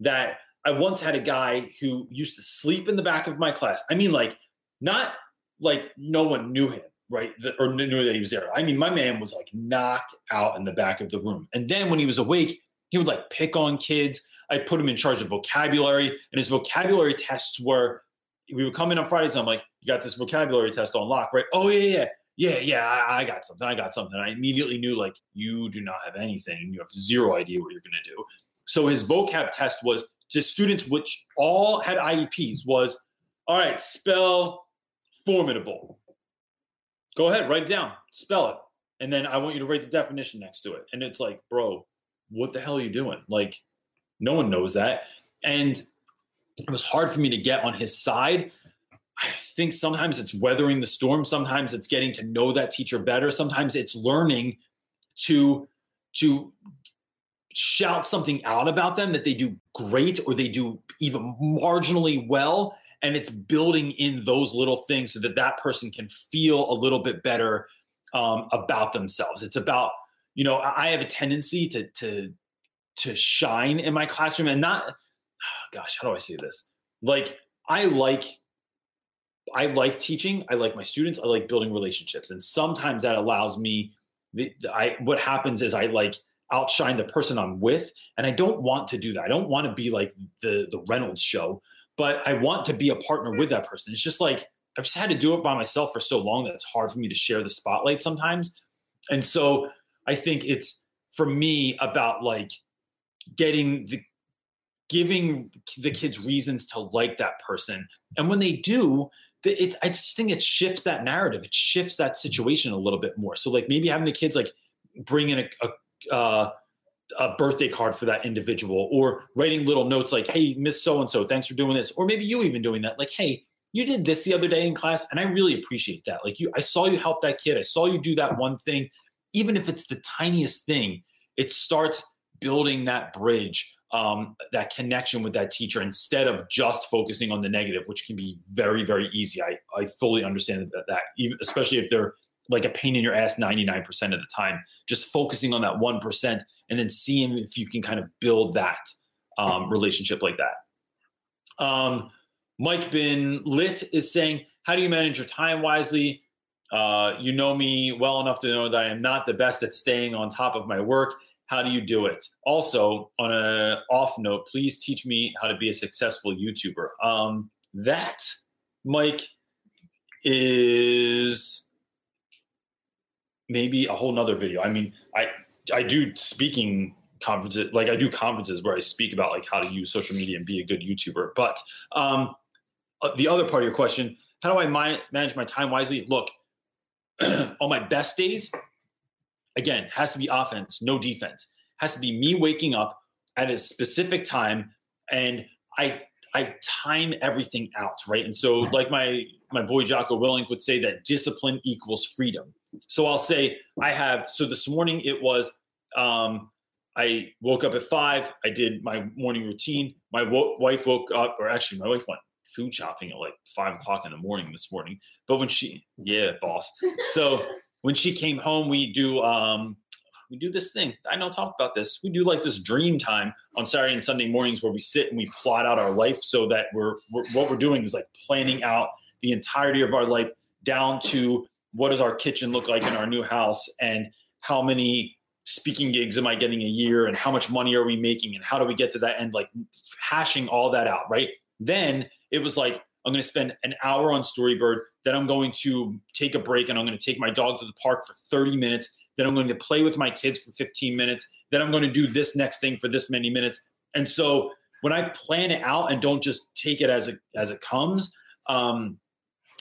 That I once had a guy who used to sleep in the back of my class. I mean, like not like no one knew him, right? The, or knew that he was there. I mean, my man was like knocked out in the back of the room. And then when he was awake, he would like pick on kids. I put him in charge of vocabulary, and his vocabulary tests were we would come in on Fridays. And I'm like, you got this vocabulary test on lock, right? Oh yeah, yeah, yeah, yeah. I, I got something. I got something. I immediately knew like you do not have anything. You have zero idea what you're going to do. So his vocab test was to students which all had IEPs was all right. Spell formidable. Go ahead, write it down, spell it, and then I want you to write the definition next to it. And it's like, bro, what the hell are you doing? Like, no one knows that. And it was hard for me to get on his side. I think sometimes it's weathering the storm. Sometimes it's getting to know that teacher better. Sometimes it's learning to to shout something out about them that they do great or they do even marginally well and it's building in those little things so that that person can feel a little bit better um, about themselves it's about you know i have a tendency to to to shine in my classroom and not gosh, how do I say this? Like, I like I like teaching. I like my students. I like building relationships, and sometimes that allows me. The, I what happens is I like outshine the person I'm with, and I don't want to do that. I don't want to be like the the Reynolds show, but I want to be a partner with that person. It's just like I've just had to do it by myself for so long that it's hard for me to share the spotlight sometimes, and so I think it's for me about like getting the giving the kids reasons to like that person. And when they do, it, I just think it shifts that narrative. It shifts that situation a little bit more. So like maybe having the kids like bring in a, a, uh, a birthday card for that individual or writing little notes like, Hey, miss so-and-so, thanks for doing this. Or maybe you even doing that. Like, Hey, you did this the other day in class. And I really appreciate that. Like you, I saw you help that kid. I saw you do that one thing. Even if it's the tiniest thing, it starts building that bridge um, that connection with that teacher instead of just focusing on the negative, which can be very, very easy. I, I fully understand that, that even, especially if they're like a pain in your ass 99% of the time, just focusing on that 1% and then seeing if you can kind of build that um, relationship like that. Um, Mike Bin Lit is saying, How do you manage your time wisely? Uh, you know me well enough to know that I am not the best at staying on top of my work how do you do it? Also, on a off note, please teach me how to be a successful YouTuber. Um, that, Mike, is maybe a whole nother video. I mean, I I do speaking conferences, like I do conferences where I speak about like how to use social media and be a good YouTuber. But um, uh, the other part of your question, how do I manage my time wisely? Look, on my best days, again, has to be offense, no defense. Has to be me waking up at a specific time and I I time everything out, right? And so like my my boy Jocko Willink would say that discipline equals freedom. So I'll say I have so this morning it was um I woke up at five. I did my morning routine. My wo- wife woke up, or actually, my wife went food shopping at like five o'clock in the morning this morning. But when she, yeah, boss. So when she came home, we do um, we do this thing. I know talk about this. We do like this dream time on Saturday and Sunday mornings where we sit and we plot out our life so that we're, we're what we're doing is like planning out the entirety of our life down to what does our kitchen look like in our new house and how many speaking gigs am I getting a year and how much money are we making and how do we get to that end like hashing all that out, right? Then it was like I'm going to spend an hour on Storybird. Then I'm going to take a break and I'm going to take my dog to the park for 30 minutes. Then I'm going to play with my kids for 15 minutes. Then I'm going to do this next thing for this many minutes. And so when I plan it out and don't just take it as it as it comes, um,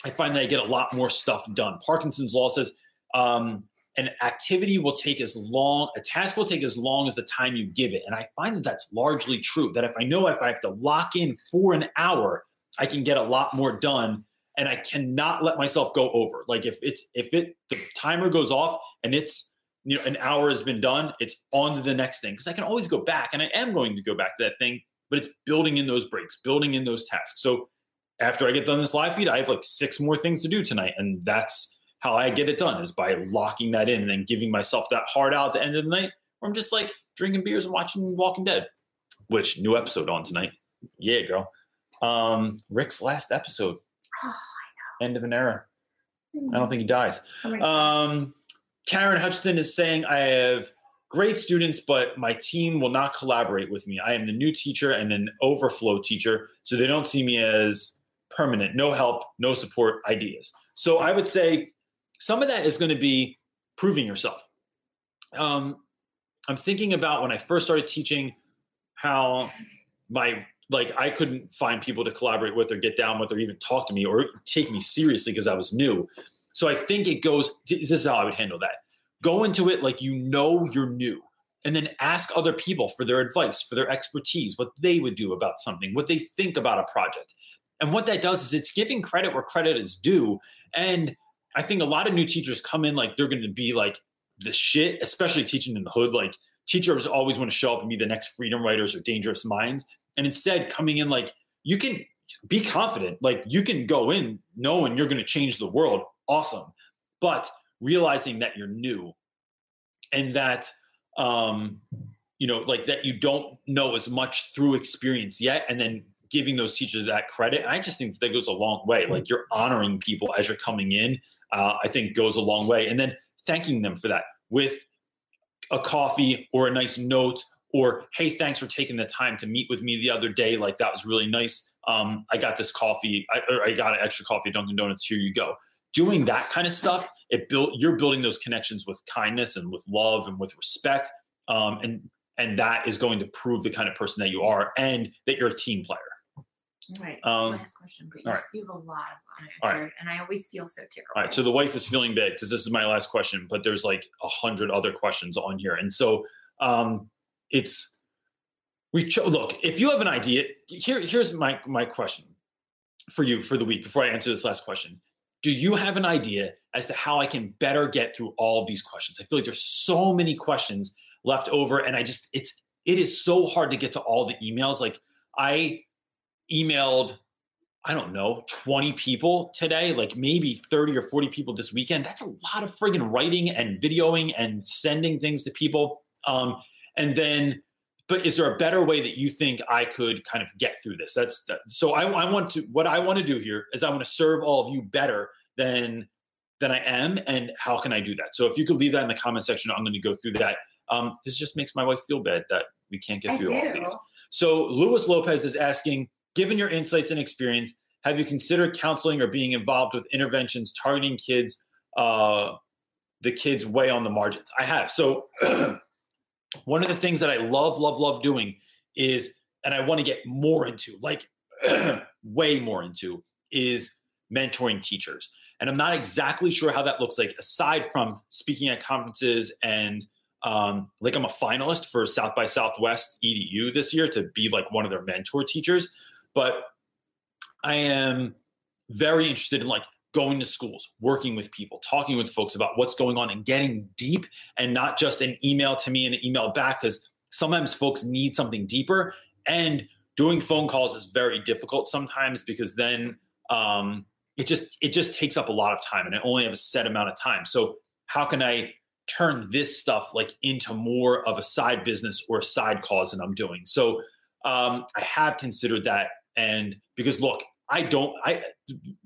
I find that I get a lot more stuff done. Parkinson's law says um, an activity will take as long, a task will take as long as the time you give it. And I find that that's largely true. That if I know if I have to lock in for an hour, I can get a lot more done and I cannot let myself go over. Like if it's if it the timer goes off and it's you know an hour has been done, it's on to the next thing because I can always go back and I am going to go back to that thing, but it's building in those breaks, building in those tasks. So after I get done this live feed, I have like six more things to do tonight, and that's how I get it done is by locking that in and then giving myself that hard out at the end of the night, where I'm just like drinking beers and watching Walking Dead, which new episode on tonight. Yeah, girl. Um, Rick's last episode. Oh, End of an era. I don't Mm. think he dies. Oh Um, Karen Hutchinson is saying I have great students, but my team will not collaborate with me. I am the new teacher and an overflow teacher, so they don't see me as permanent, no help, no support ideas. So I would say some of that is going to be proving yourself. Um, I'm thinking about when I first started teaching how my like I couldn't find people to collaborate with or get down with or even talk to me or take me seriously because I was new. So I think it goes this is how I would handle that. Go into it like you know you're new and then ask other people for their advice, for their expertise, what they would do about something, what they think about a project. And what that does is it's giving credit where credit is due. And I think a lot of new teachers come in like they're going to be like the shit, especially teaching in the hood. Like teachers always want to show up and be the next freedom writers or dangerous minds. And instead, coming in like you can be confident, like you can go in knowing you're going to change the world. Awesome. But realizing that you're new and that, um, you know, like that you don't know as much through experience yet. And then giving those teachers that credit. I just think that goes a long way. Like you're honoring people as you're coming in, uh, I think goes a long way. And then thanking them for that with a coffee or a nice note or hey thanks for taking the time to meet with me the other day like that was really nice um, i got this coffee I, or i got an extra coffee at dunkin donuts here you go doing that kind of stuff it built you're building those connections with kindness and with love and with respect um, and and that is going to prove the kind of person that you are and that you're a team player all right. Um, Last question, but you, right. you have a lot of unanswered, right. and I always feel so terrible. All right. So the wife is feeling bad because this is my last question, but there's like a hundred other questions on here, and so um, it's we cho- look. If you have an idea, here here's my my question for you for the week before I answer this last question. Do you have an idea as to how I can better get through all of these questions? I feel like there's so many questions left over, and I just it's it is so hard to get to all the emails. Like I emailed I don't know, 20 people today, like maybe 30 or 40 people this weekend. That's a lot of friggin' writing and videoing and sending things to people. Um, and then, but is there a better way that you think I could kind of get through this? That's that, so I, I want to, what I want to do here is I want to serve all of you better than, than I am. And how can I do that? So if you could leave that in the comment section, I'm going to go through that. Um, this just makes my wife feel bad that we can't get through all of these. So Luis Lopez is asking, Given your insights and experience, have you considered counseling or being involved with interventions targeting kids, uh, the kids way on the margins? I have. So, one of the things that I love, love, love doing is, and I want to get more into, like way more into, is mentoring teachers. And I'm not exactly sure how that looks like, aside from speaking at conferences and um, like I'm a finalist for South by Southwest EDU this year to be like one of their mentor teachers. But I am very interested in like going to schools, working with people, talking with folks about what's going on and getting deep and not just an email to me and an email back because sometimes folks need something deeper and doing phone calls is very difficult sometimes because then um, it just it just takes up a lot of time and I only have a set amount of time. So how can I turn this stuff like into more of a side business or a side cause that I'm doing? So um, I have considered that and because look, I don't, I,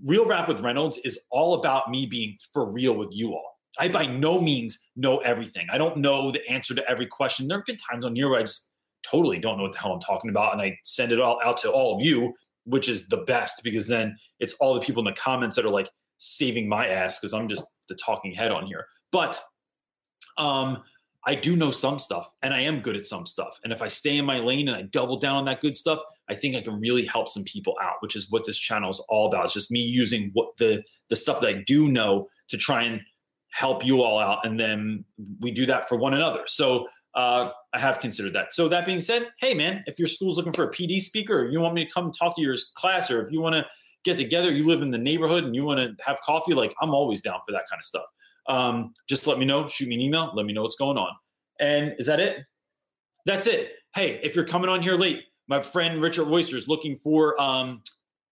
real rap with Reynolds is all about me being for real with you all. I by no means know everything. I don't know the answer to every question. There have been times on here where I just totally don't know what the hell I'm talking about. And I send it all out to all of you, which is the best because then it's all the people in the comments that are like saving my ass because I'm just the talking head on here. But um, I do know some stuff and I am good at some stuff. And if I stay in my lane and I double down on that good stuff, I think I can really help some people out, which is what this channel is all about. It's just me using what the the stuff that I do know to try and help you all out. And then we do that for one another. So uh, I have considered that. So that being said, hey man, if your school's looking for a PD speaker, or you want me to come talk to your class, or if you want to get together, you live in the neighborhood and you want to have coffee, like I'm always down for that kind of stuff um, just let me know. Shoot me an email. Let me know what's going on. And is that it? That's it. Hey, if you're coming on here late, my friend Richard Royster is looking for um,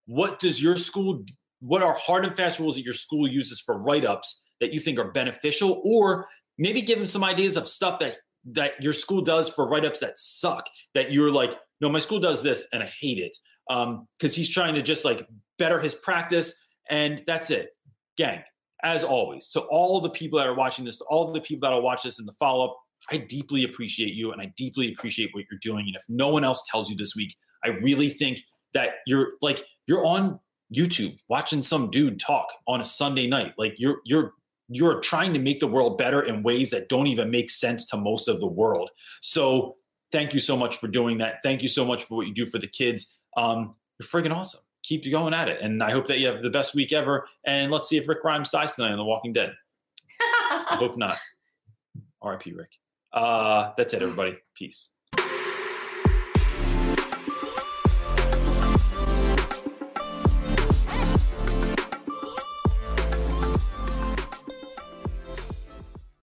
what does your school, what are hard and fast rules that your school uses for write ups that you think are beneficial, or maybe give him some ideas of stuff that that your school does for write ups that suck. That you're like, no, my school does this and I hate it because um, he's trying to just like better his practice, and that's it, gang as always, to all the people that are watching this, to all the people that will watch this in the follow up, I deeply appreciate you and I deeply appreciate what you're doing. And if no one else tells you this week, I really think that you're like you're on YouTube watching some dude talk on a Sunday night. Like you're you're you're trying to make the world better in ways that don't even make sense to most of the world. So thank you so much for doing that. Thank you so much for what you do for the kids. Um, you're freaking awesome. Keep going at it. And I hope that you have the best week ever. And let's see if Rick Grimes dies tonight on The Walking Dead. I hope not. RIP Rick. Uh, that's it, everybody. Peace.